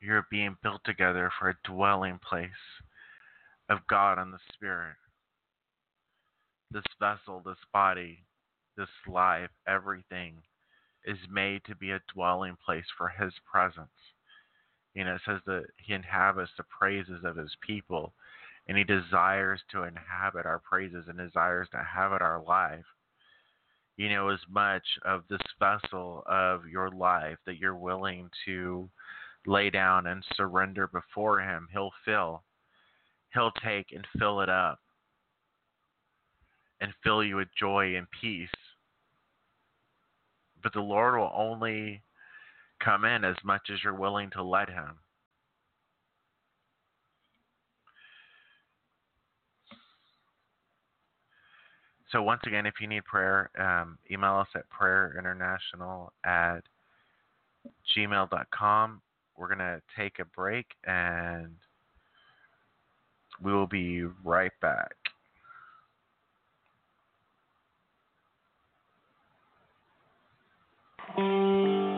You're being built together for a dwelling place of God and the Spirit. This vessel, this body, this life, everything is made to be a dwelling place for His presence. You know, it says that He inhabits the praises of His people, and He desires to inhabit our praises and desires to inhabit our life. You know, as much of this vessel of your life that you're willing to lay down and surrender before Him, He'll fill. He'll take and fill it up and fill you with joy and peace. But the Lord will only come in as much as you're willing to let Him. So, once again, if you need prayer, um, email us at prayerinternational at gmail.com. We're going to take a break and we will be right back. Thou,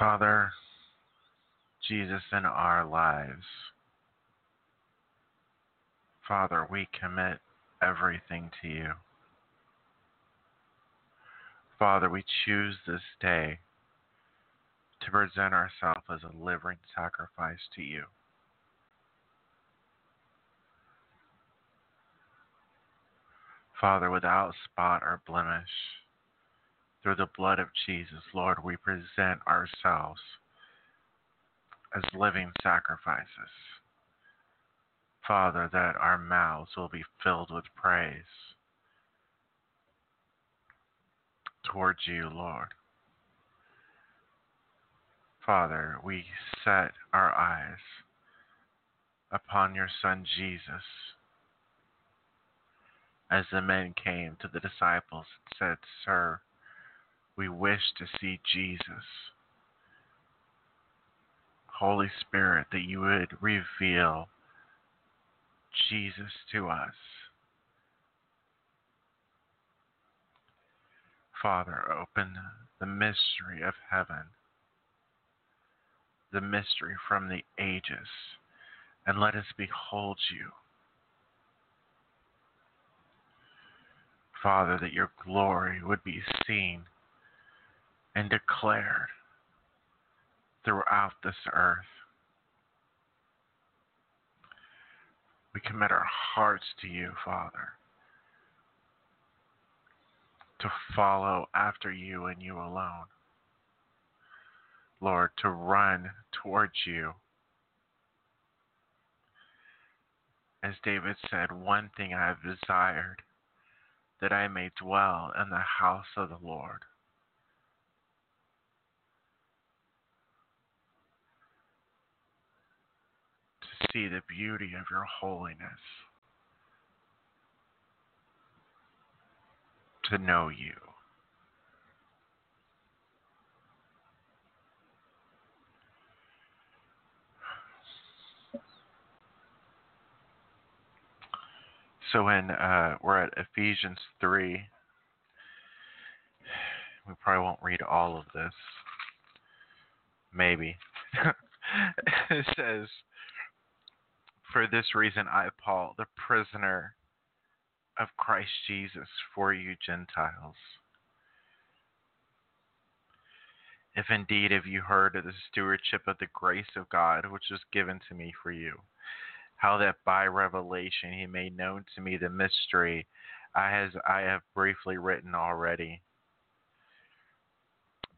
Father, Jesus, in our lives, Father, we commit everything to you. Father, we choose this day to present ourselves as a living sacrifice to you. Father, without spot or blemish, through the blood of Jesus, Lord, we present ourselves as living sacrifices. Father, that our mouths will be filled with praise towards you, Lord. Father, we set our eyes upon your Son Jesus. As the men came to the disciples and said, Sir, we wish to see Jesus. Holy Spirit, that you would reveal Jesus to us. Father, open the mystery of heaven, the mystery from the ages, and let us behold you. Father, that your glory would be seen and declared throughout this earth. We commit our hearts to you, Father, to follow after you and you alone. Lord, to run towards you. As David said, one thing I have desired, that I may dwell in the house of the Lord see the beauty of your holiness, to know you. So when uh, we're at Ephesians 3, we probably won't read all of this. Maybe. it says, for this reason, I, Paul, the prisoner of Christ Jesus, for you Gentiles. If indeed have you heard of the stewardship of the grace of God which was given to me for you, how that by revelation he made known to me the mystery I has I have briefly written already,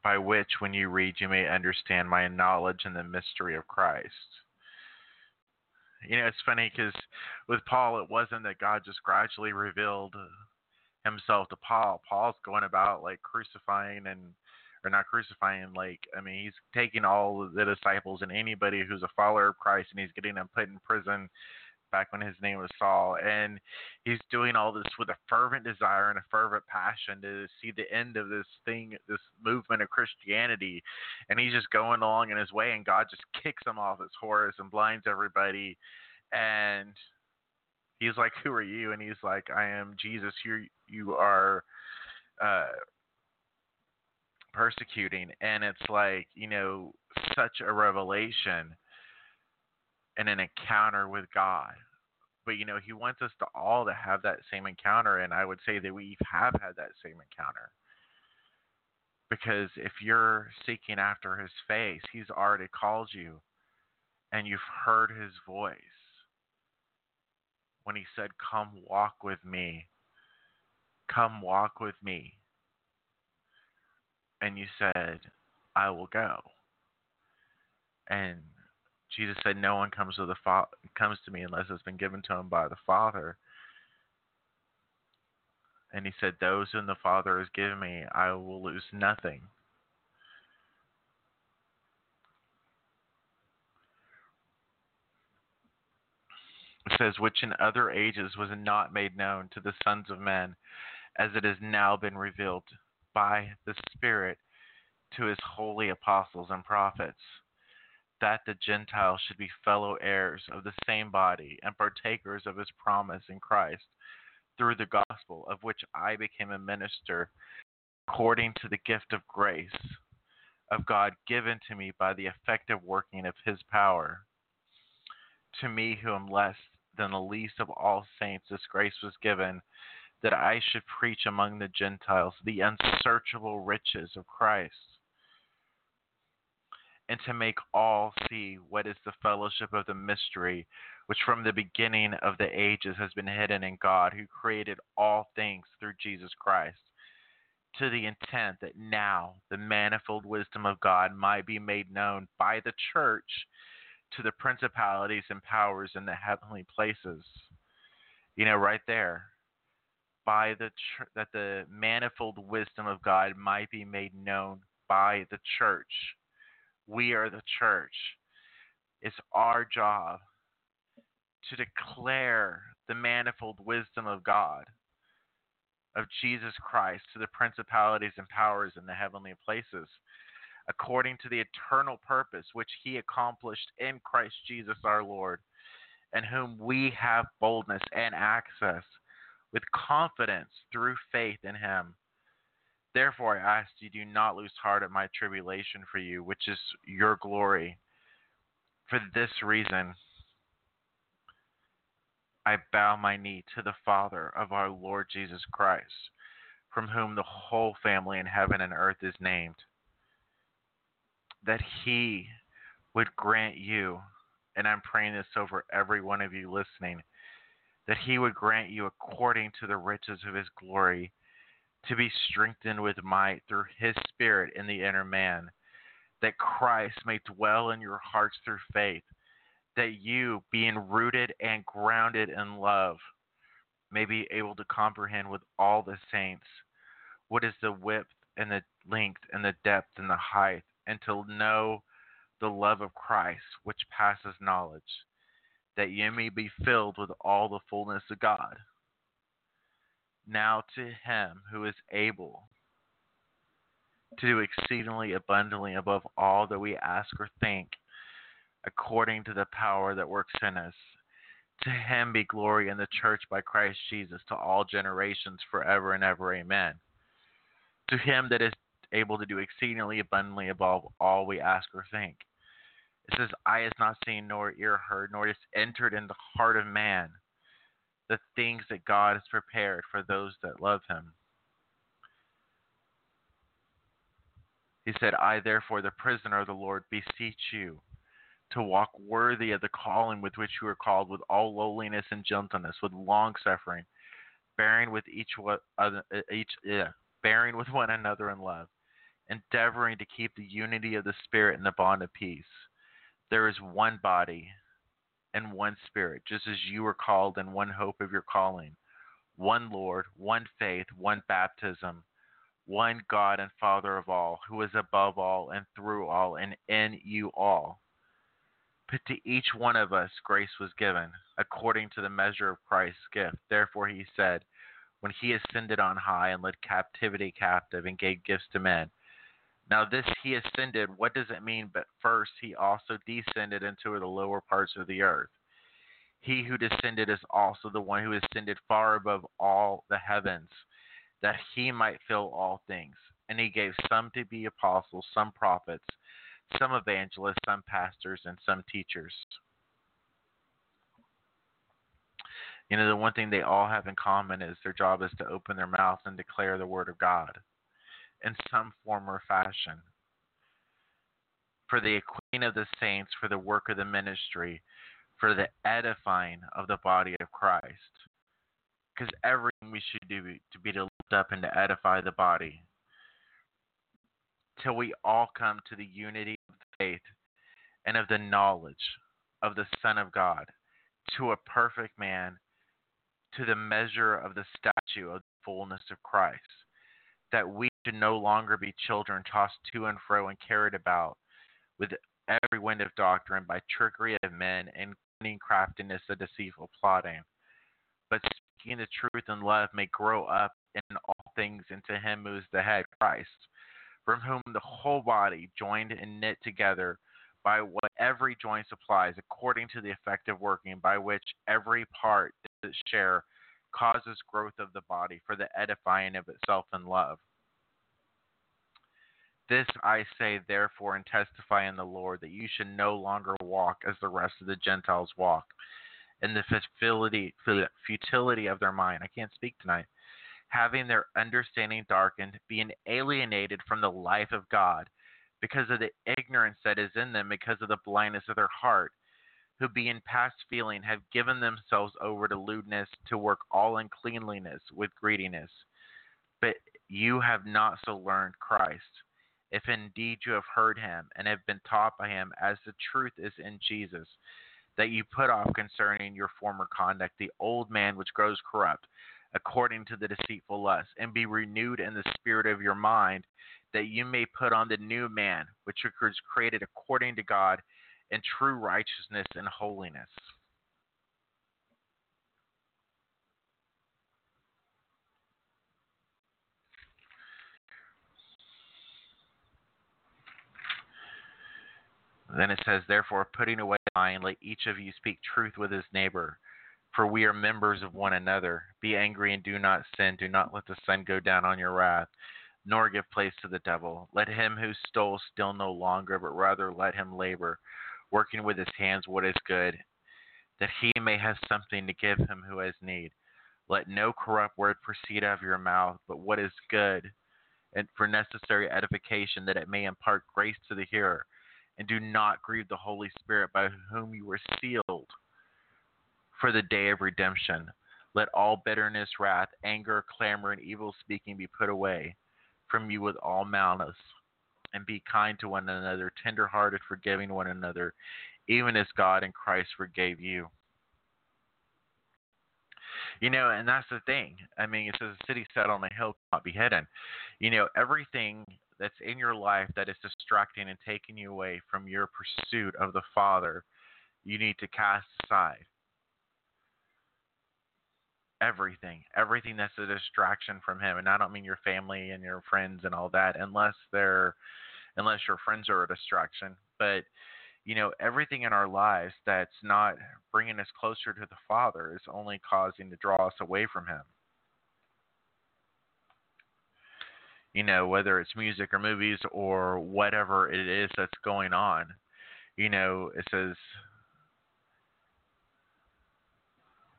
by which when you read you may understand my knowledge in the mystery of Christ you know, it's funny because with Paul, it wasn't that God just gradually revealed uh, himself to Paul. Paul's going about like crucifying and, or not crucifying, like, I mean, he's taking all the disciples and anybody who's a follower of Christ and he's getting them put in prison back when his name was Saul. And he's doing all this with a fervent desire and a fervent passion to see the end of this thing, this movement of Christianity. And he's just going along in his way, and God just kicks him off his horse and blinds everybody. And he's like, Who are you? And he's like, I am Jesus. You, you are. Uh, persecuting and it's like you know such a revelation and an encounter with God. But you know, he wants us to all to have that same encounter, and I would say that we have had that same encounter. Because if you're seeking after his face, he's already called you and you've heard his voice when he said, Come walk with me. Come walk with me. And you said, I will go. And Jesus said, "No one comes to the fa- comes to me unless it's been given to him by the Father." And he said, "Those whom the Father has given me, I will lose nothing." It says, "Which in other ages was not made known to the sons of men, as it has now been revealed by the Spirit to His holy apostles and prophets." That the Gentiles should be fellow heirs of the same body and partakers of his promise in Christ through the gospel, of which I became a minister according to the gift of grace of God given to me by the effective working of his power. To me, who am less than the least of all saints, this grace was given that I should preach among the Gentiles the unsearchable riches of Christ, and to make all see what is the fellowship of the mystery, which from the beginning of the ages has been hidden in God, who created all things through Jesus Christ to the intent that now the manifold wisdom of God might be made known by the church to the principalities and powers in the heavenly places. You know, right there, by the ch- that the manifold wisdom of God might be made known by the church. We are the church. It's our job to declare the manifold wisdom of God of Jesus Christ to the principalities and powers in the heavenly places, according to the eternal purpose which he accomplished in Christ Jesus our Lord, and whom we have boldness and access with confidence through faith in him. Therefore, I ask you, do not lose heart at my tribulation for you, which is your glory. For this reason, I bow my knee to the Father of our Lord Jesus Christ, from whom the whole family in heaven and earth is named, that he would grant you, and I'm praying this over every one of you listening, that he would grant you according to the riches of his glory to be strengthened with might through his spirit in the inner man, that Christ may dwell in your hearts through faith that you, being rooted and grounded in love, may be able to comprehend with all the saints what is the width and the length and the depth and the height, and to know the love of Christ which passes knowledge, that ye may be filled with all the fullness of God. Now to him who is able to do exceedingly abundantly above all that we ask or think according to the power that works in us. To him be glory in the church by Christ Jesus to all generations forever and ever. Amen. To him that is able to do exceedingly abundantly above all we ask or think. It says, Eye has not seen, nor ear heard, nor has entered in the heart of man the things that God has prepared for those that love him. He said, I therefore, the prisoner of the Lord, beseech you to walk worthy of the calling with which you are called, with all lowliness and gentleness, with long suffering, bearing with each each yeah, bearing with one another in love, endeavoring to keep the unity of the spirit in the bond of peace. There is one body and one spirit, just as you were called in one hope of your calling, one Lord, one faith, one baptism, one God and Father of all, who is above all and through all and in you all. But to each one of us grace was given, according to the measure of Christ's gift. Therefore he said, When he ascended on high and led captivity captive and gave gifts to men. Now, this he ascended, what does it mean? But first he also descended into the lower parts of the earth. He who descended is also the one who ascended far above all the heavens, that he might fill all things. And he gave some to be apostles, some prophets some evangelists, some pastors, and some teachers. You know, the one thing they all have in common is their job is to open their mouth and declare the word of God in some form or fashion. For the equipping of the saints, for the work of the ministry, for the edifying of the body of Christ. Because everything we should do to be to lift up and to edify the body till we all come to the unity of faith and of the knowledge of the Son of God, to a perfect man, to the measure of the statue of the fullness of Christ, that we should no longer be children tossed to and fro and carried about with every wind of doctrine by trickery of men and cunning craftiness of deceitful plotting, but speaking the truth in love may grow up in all things into him who is the head, Christ from whom the whole body, joined and knit together by what every joint supplies, according to the effective working by which every part does its share, causes growth of the body for the edifying of itself in love. This I say, therefore, and testify in the Lord, that you should no longer walk as the rest of the Gentiles walk, in the futility, futility of their mind. I can't speak tonight. Having their understanding darkened, being alienated from the life of God, because of the ignorance that is in them, because of the blindness of their heart, who being past feeling have given themselves over to lewdness, to work all uncleanliness with greediness. But you have not so learned Christ if indeed you have heard him and have been taught by him as the truth is in Jesus, that you put off concerning your former conduct the old man which grows corrupt according to the deceitful lust, and be renewed in the spirit of your mind, that you may put on the new man which is created according to God in true righteousness and holiness. Then it says, Therefore, putting away lying, let each of you speak truth with his neighbor, for we are members of one another. Be angry and do not sin. Do not let the sun go down on your wrath, nor give place to the devil. Let him who stole steal no longer, but rather let him labor, working with his hands what is good, that he may have something to give him who has need. Let no corrupt word proceed out of your mouth, but what is good, and for necessary edification, that it may impart grace to the hearer and do not grieve the Holy Spirit by whom you were sealed for the day of redemption. Let all bitterness, wrath, anger, clamor, and evil speaking be put away from you with all malice, and be kind to one another, tender-hearted, forgiving one another, even as God and Christ forgave you. You know, and that's the thing. I mean, it says, "A city set on a hill cannot be hidden." You know, everything that's in your life that is distracting and taking you away from your pursuit of the Father, you need to cast aside. Everything, everything that's a distraction from Him, and I don't mean your family and your friends and all that, unless they're, unless your friends are a distraction. But you know, everything in our lives that's not bringing us closer to the Father is only causing to draw us away from Him. You know, whether it's music or movies or whatever it is that's going on. You know, it says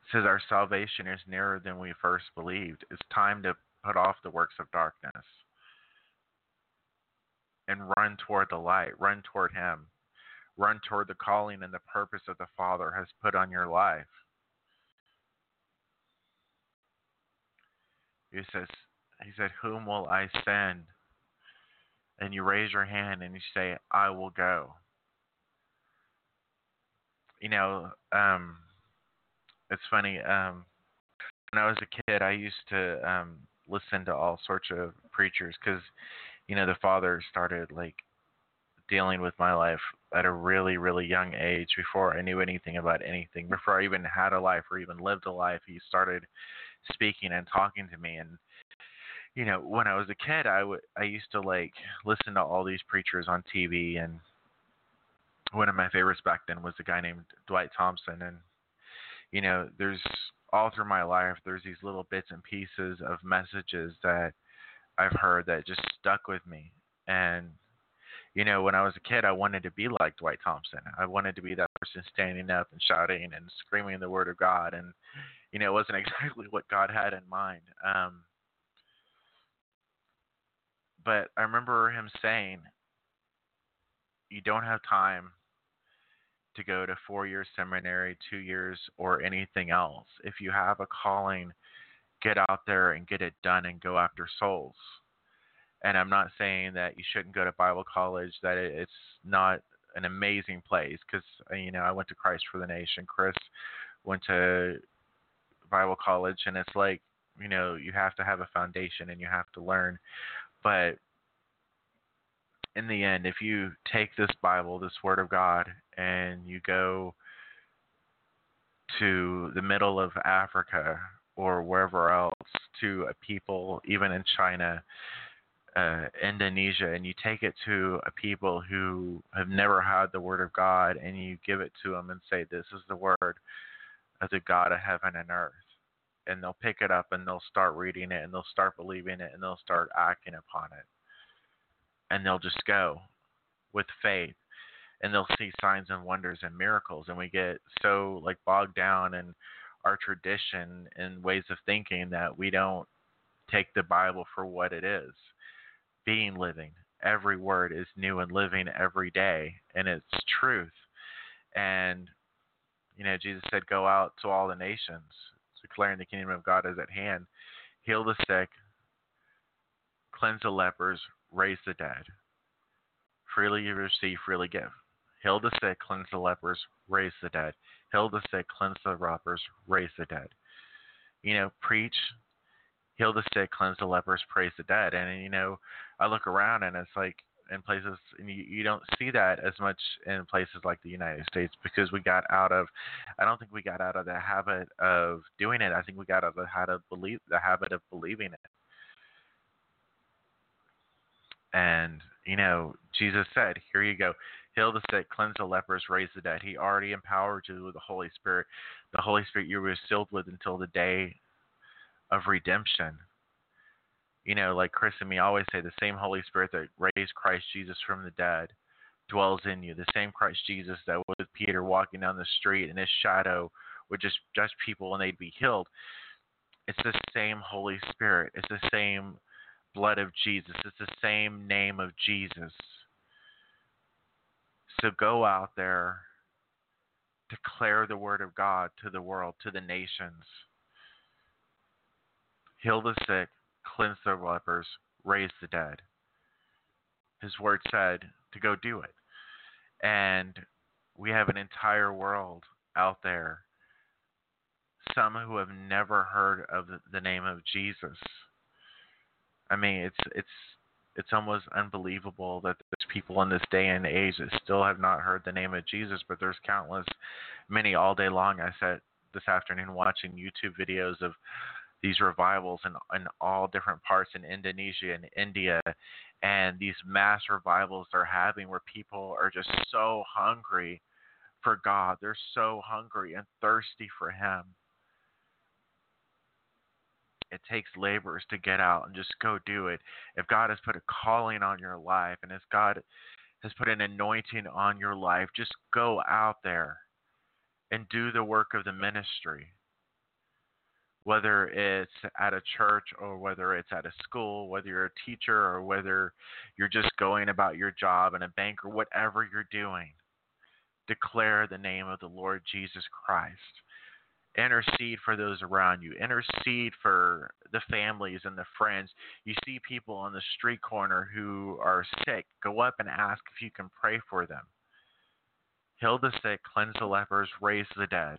it says our salvation is nearer than we first believed. It's time to put off the works of darkness and run toward the light, run toward him. Run toward the calling and the purpose that the Father has put on your life. He says, he said, Whom will I send? And you raise your hand and you say, I will go. You know, um, it's funny. Um, when I was a kid, I used to um, listen to all sorts of preachers because, you know, the father started like dealing with my life at a really, really young age before I knew anything about anything. Before I even had a life or even lived a life, he started speaking and talking to me. And you know, when I was a kid, I would I used to like listen to all these preachers on TV, and one of my favorites back then was a guy named Dwight Thompson, and you know, there's all through my life, there's these little bits and pieces of messages that I've heard that just stuck with me, and you know, when I was a kid, I wanted to be like Dwight Thompson. I wanted to be that person standing up and shouting and screaming the word of God, and you know, it wasn't exactly what God had in mind. Um, but I remember him saying, you don't have time to go to four year seminary, two years, or anything else. If you have a calling, get out there and get it done and go after souls. And I'm not saying that you shouldn't go to Bible college, that it's not an amazing place, because, uh, you know, I went to Christ for the Nation. Chris went to Bible college, and it's like, you know, you have to have a foundation and you have to learn. But in the end, if you take this Bible, this Word of God, and you go to the middle of Africa or wherever else, to a people, even in China, uh, Indonesia, and you take it to a people who have never had the Word of God, and you give it to them and say, This is the Word of the God of heaven and earth. And they'll pick it up and they'll start reading it and they'll start believing it and they'll start acting upon it. And they'll just go with faith and they'll see signs and wonders and miracles and we get so like bogged down in our tradition and ways of thinking that we don't take the bible for what it is. Being living. Every word is new and living every day and it's truth. And you know jesus said go out to all the nations declaring the kingdom of god is at hand heal the sick cleanse the lepers raise the dead freely you receive freely give Heal the sick, cleanse the lepers, raise the dead. Heal the sick, cleanse the robbers, raise the dead. You know, preach, heal the sick, cleanse the lepers, praise the dead. And you know, I look around and it's like in places, and you, you don't see that as much in places like the United States because we got out of. I don't think we got out of the habit of doing it. I think we got out of the habit of believe the habit of believing it. And you know, Jesus said, "Here you go heal the sick, cleanse the lepers, raise the dead. He already empowered you with the Holy Spirit. The Holy Spirit you were sealed with until the day of redemption. You know, like Chris and me always say, the same Holy Spirit that raised Christ Jesus from the dead dwells in you. The same Christ Jesus that was with Peter walking down the street and his shadow would just judge people and they'd be healed. It's the same Holy Spirit. It's the same blood of Jesus. It's the same name of Jesus. So go out there, declare the word of God to the world, to the nations. Heal the sick, cleanse the lepers, raise the dead. His word said to go do it. And we have an entire world out there, some who have never heard of the name of Jesus. I mean, it's it's it's almost unbelievable that there's people in this day and age that still have not heard the name of Jesus, but there's countless, many all day long. I sat this afternoon watching YouTube videos of these revivals in, in all different parts in Indonesia and India, and these mass revivals they're having where people are just so hungry for God. They're so hungry and thirsty for Him it takes laborers to get out and just go do it. If God has put a calling on your life and if God has put an anointing on your life, just go out there and do the work of the ministry. Whether it's at a church or whether it's at a school, whether you're a teacher or whether you're just going about your job in a bank or whatever you're doing, declare the name of the Lord Jesus Christ. Intercede for those around you. Intercede for the families and the friends. You see people on the street corner who are sick. Go up and ask if you can pray for them. Heal the sick cleanse the lepers raise the dead.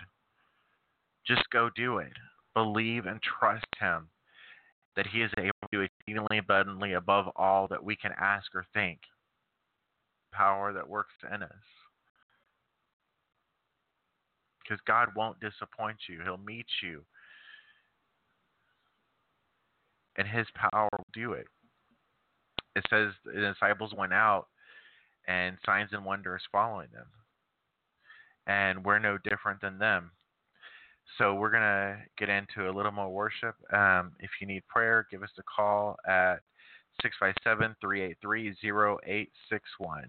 Just go do it believe and trust him that he is able to do exceedingly abundantly above all that we can ask or think power that works in us because God won't disappoint you. He'll meet you. And his power will do it. It says the disciples went out and signs and wonders following them. And we're no different than them. So we're going to get into a little more worship. Um, if you need prayer, give us a call at 657 383 0861.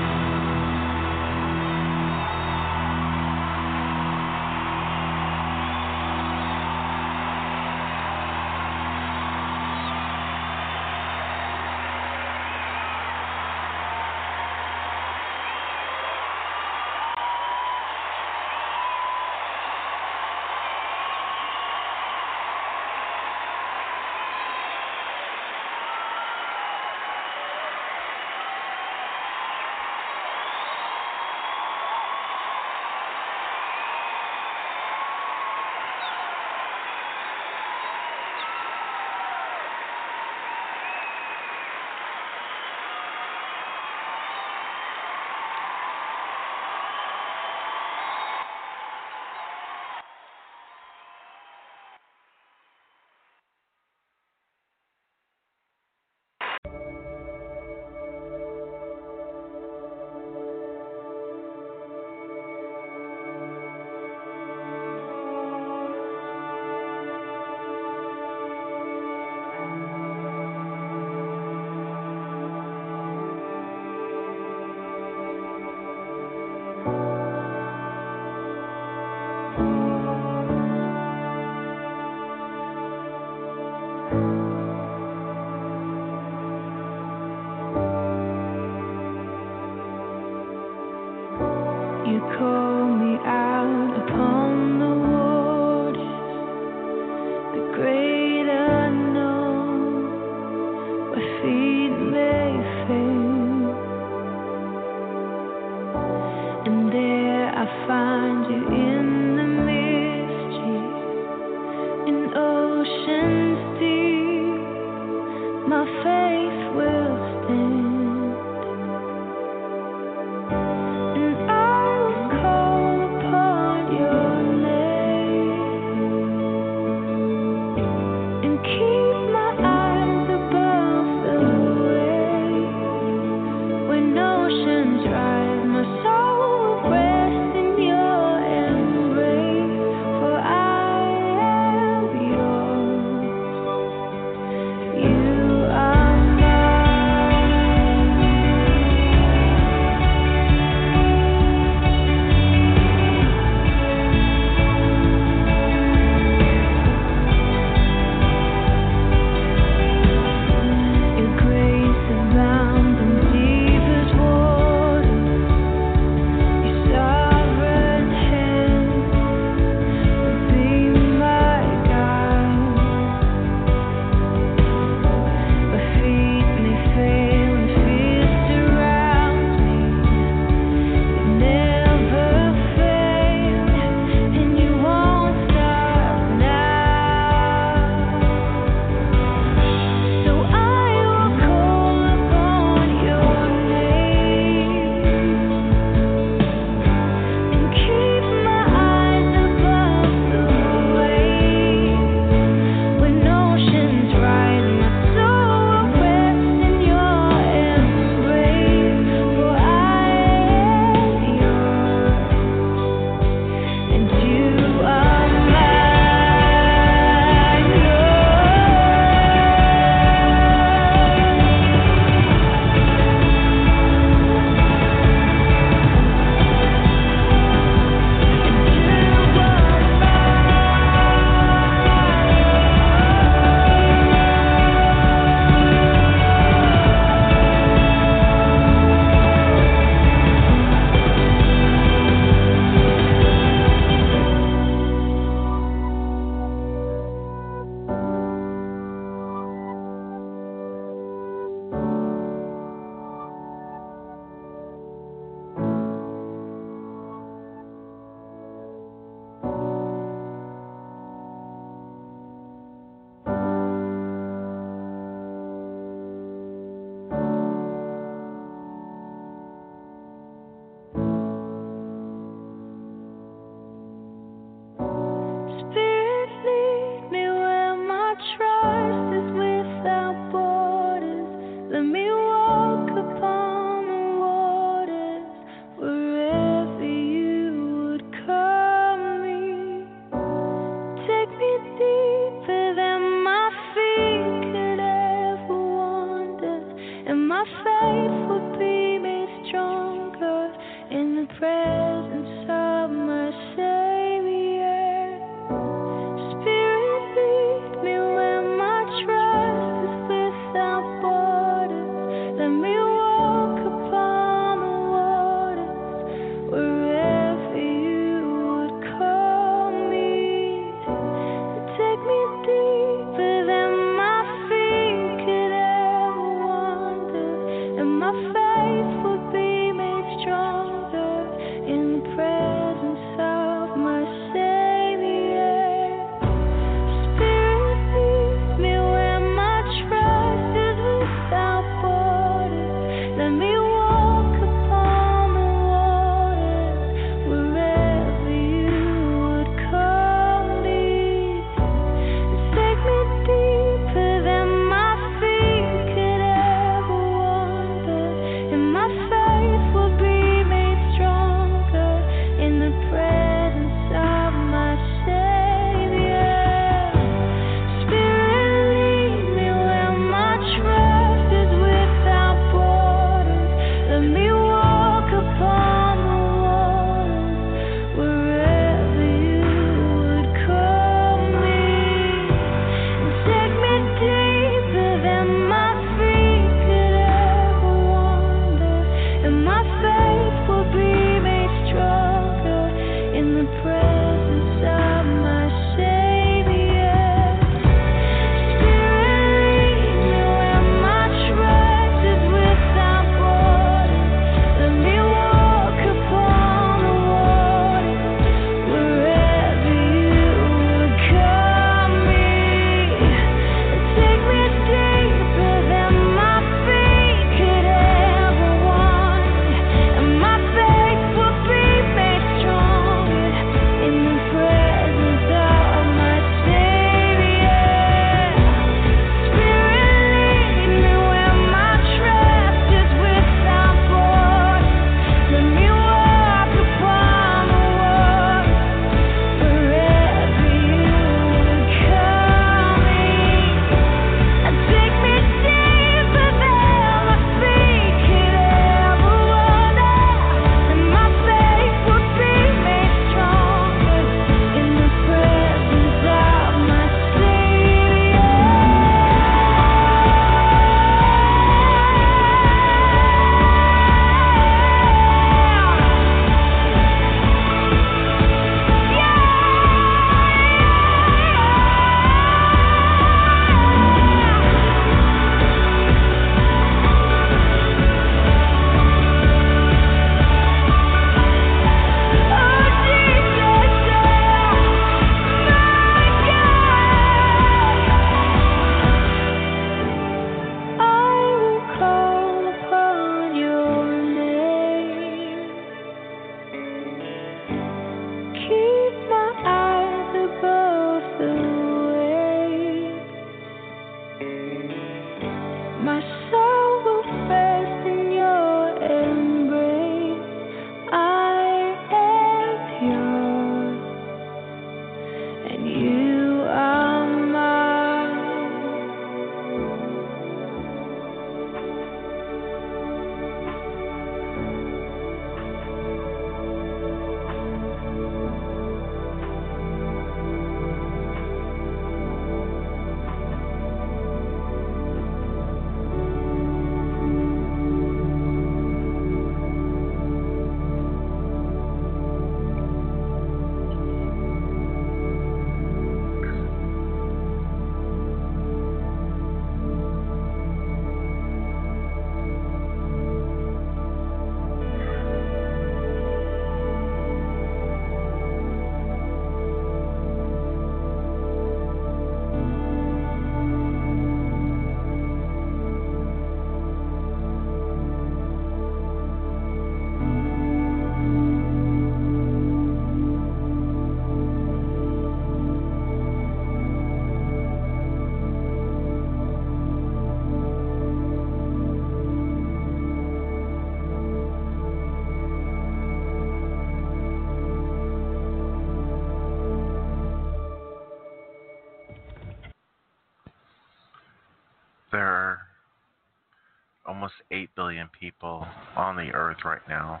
8 billion people on the earth right now,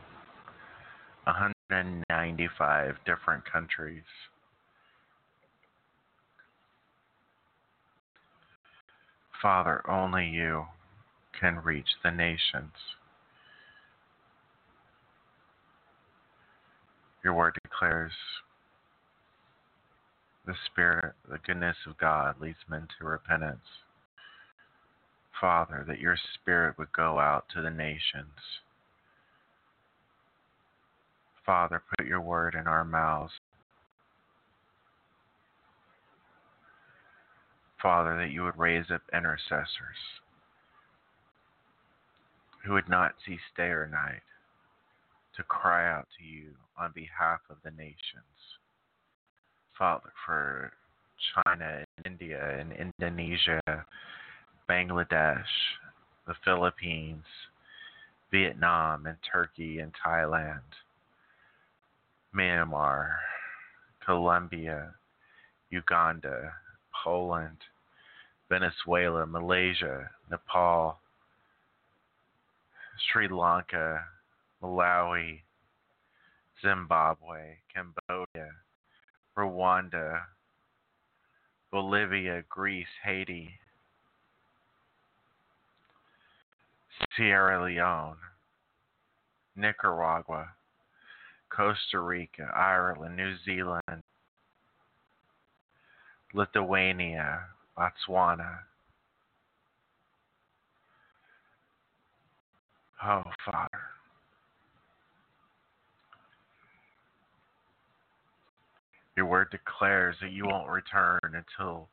195 different countries. Father, only you can reach the nations. Your word declares the Spirit, the goodness of God leads men to repentance. Father, that your Spirit would go out to the nations. Father, put your word in our mouths. Father, that you would raise up intercessors who would not cease day or night to cry out to you on behalf of the nations. Father, for China and India and Indonesia, Bangladesh, the Philippines, Vietnam and Turkey and Thailand, Myanmar, Colombia, Uganda, Poland, Venezuela, Malaysia, Nepal, Sri Lanka, Malawi, Zimbabwe, Cambodia, Rwanda, Bolivia, Greece, Haiti, Sierra Leone, Nicaragua, Costa Rica, Ireland, New Zealand, Lithuania, Botswana. Oh, Father. Your word declares that you won't return until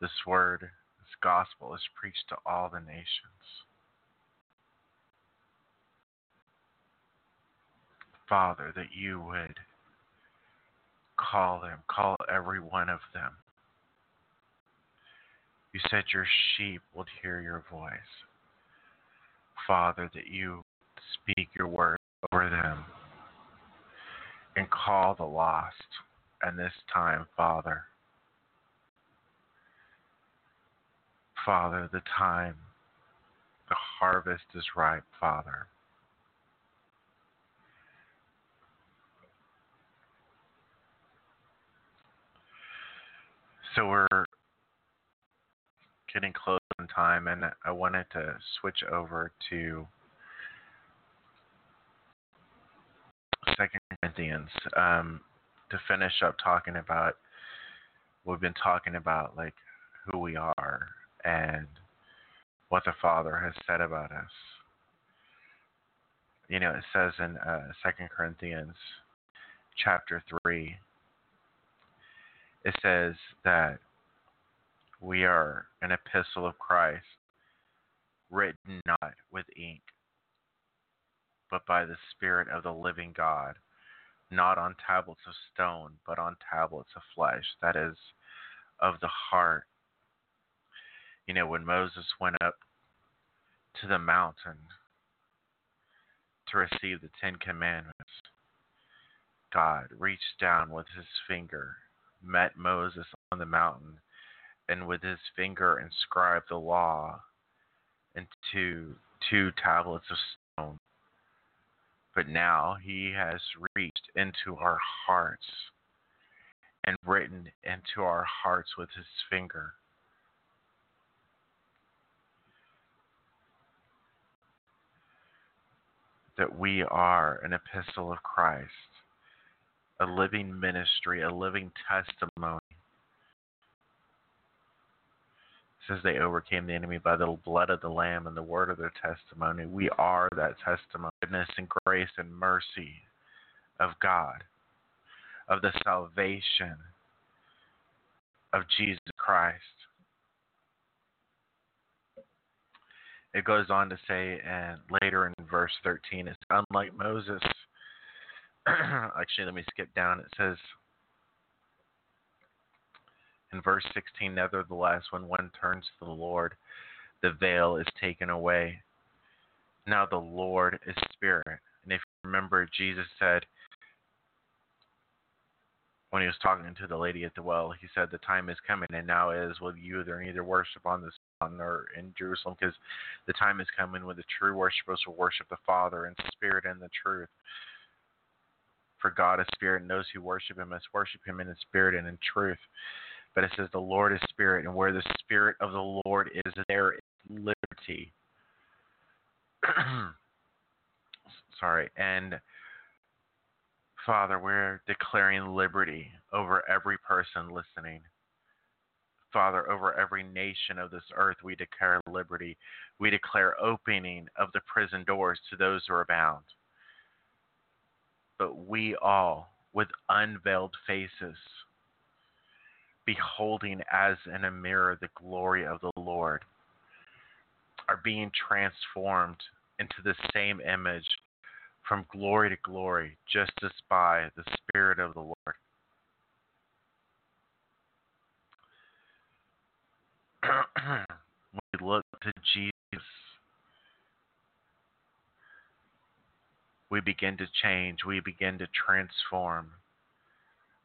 this word, this gospel, is preached to all the nations. Father, that you would call them, call every one of them. You said your sheep would hear your voice. Father, that you speak your word over them and call the lost and this time, Father. Father, the time, the harvest is ripe, Father. So we're getting close on time, and I wanted to switch over to Second Corinthians. Um, to finish up talking about we've been talking about like who we are and what the Father has said about us. You know, it says in uh, Second Corinthians chapter three. It says that we are an epistle of Christ, written not with ink, but by the Spirit of the living God not on tablets of stone, but on tablets of flesh, that is, of the heart. You know, when Moses went up to the mountain to receive the Ten Commandments, God reached down with his finger, met Moses on the mountain, and with his finger inscribed the law into two tablets of stone. But now he has reached into our hearts and written into our hearts with his finger. That we are an epistle of Christ, a living ministry, a living testimony says they overcame the enemy by the blood of the Lamb and the word of their testimony. We are that testimony, goodness and grace and mercy of God, of the salvation of Jesus Christ. It goes on to say, and later in verse 13, it's unlike Moses. Actually, let me skip down. It says, in verse 16, nevertheless, when one turns to the Lord, the veil is taken away. Now the Lord is Spirit. And if you remember, Jesus said, when he was talking to the lady at the well, he said, The time is coming, and now is, will you either neither worship on this mountain or in Jerusalem, because the time is coming when the true worshipers will worship the Father in spirit and the truth. For God is spirit, and those who worship Him must worship Him in spirit and in truth. But it says the Lord is spirit, and where the spirit of the Lord is, there is liberty. Sorry, and Father, we're declaring liberty over every person listening. Father, over every nation of this earth, we declare liberty. We declare opening of the prison doors to those who are bound. But we all, with unveiled faces, beholding as in a mirror the glory of the Lord, are being transformed into the same image from glory to glory, just as by the Spirit of the Lord. we look to Jesus, we begin to change, we begin to transform,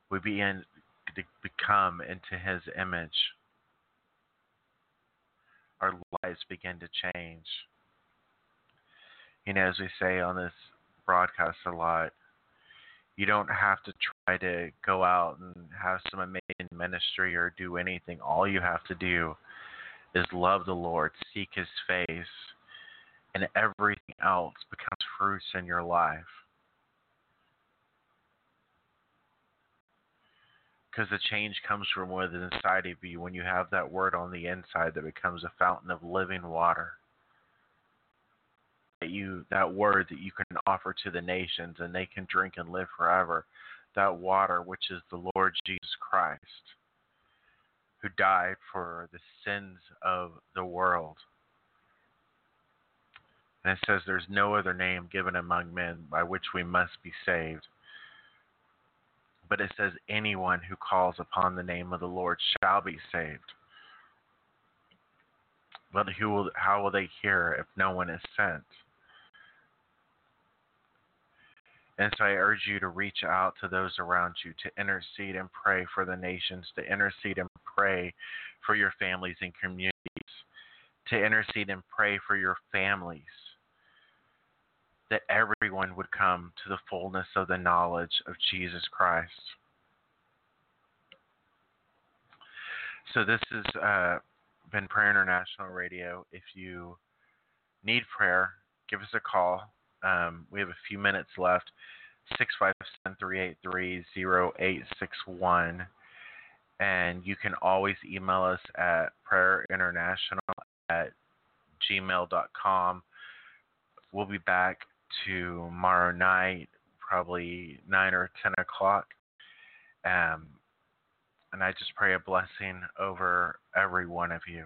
we begin to become into His image. Our lives begin to change. You know, as we say on this broadcast a lot, you don't have to try to go out and have some amazing ministry or do anything. All you have to do is love the Lord, seek His face, and everything else becomes fruits in your life. Because the change comes from within inside of you when you have that word on the inside that becomes a fountain of living water. That you that word that you can offer to the nations and they can drink and live forever. That water which is the Lord Jesus Christ who died for the sins of the world. And it says there's no other name given among men by which we must be saved. But it says anyone who calls upon the name of the Lord shall be saved. But who will, how will they hear if no one is sent? And so I urge you to reach out to those around you, to intercede and pray for the nations, to intercede and pray for your families and communities, to intercede and pray for your families, that everyone would come to the fullness of the knowledge of Jesus Christ. So this has uh, been Prayer International Radio. If you need prayer, give us a call. Um, we have a few minutes left. 657-383-0861. And you can always email us at prayerinternational at gmail.com. We'll be back tomorrow night, probably 9 or 10 o'clock. Um, and I just pray a blessing over every one of you.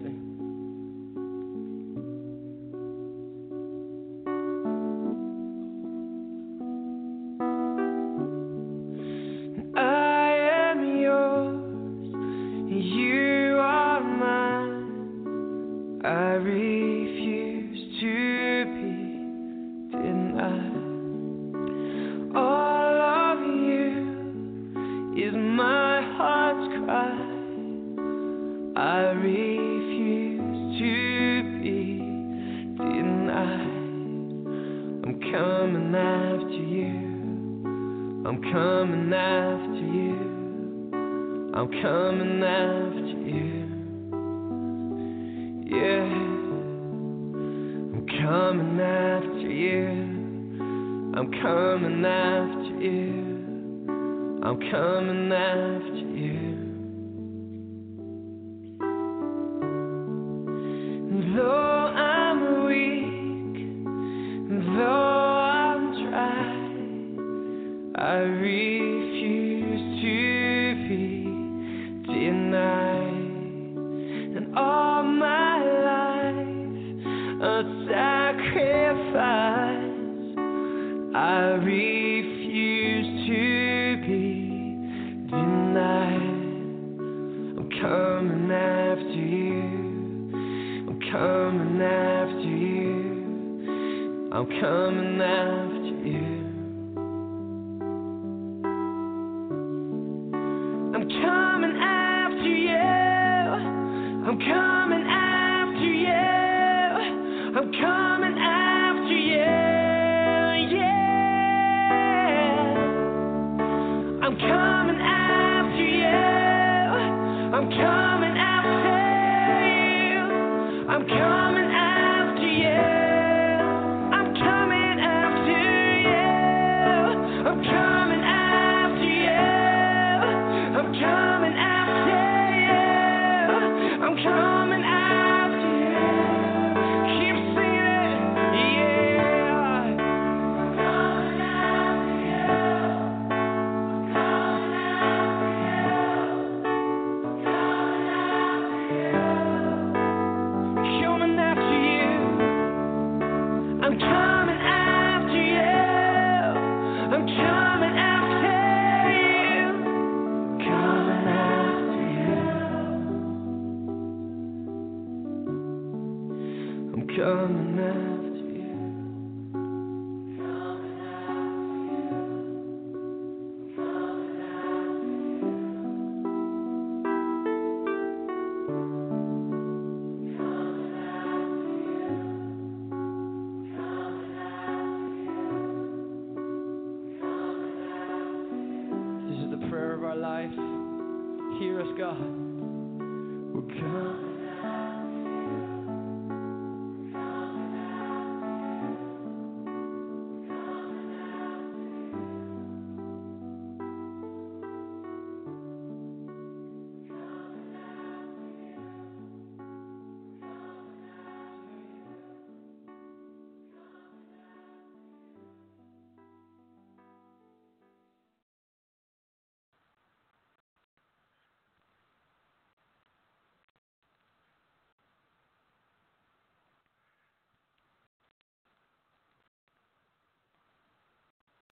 I read.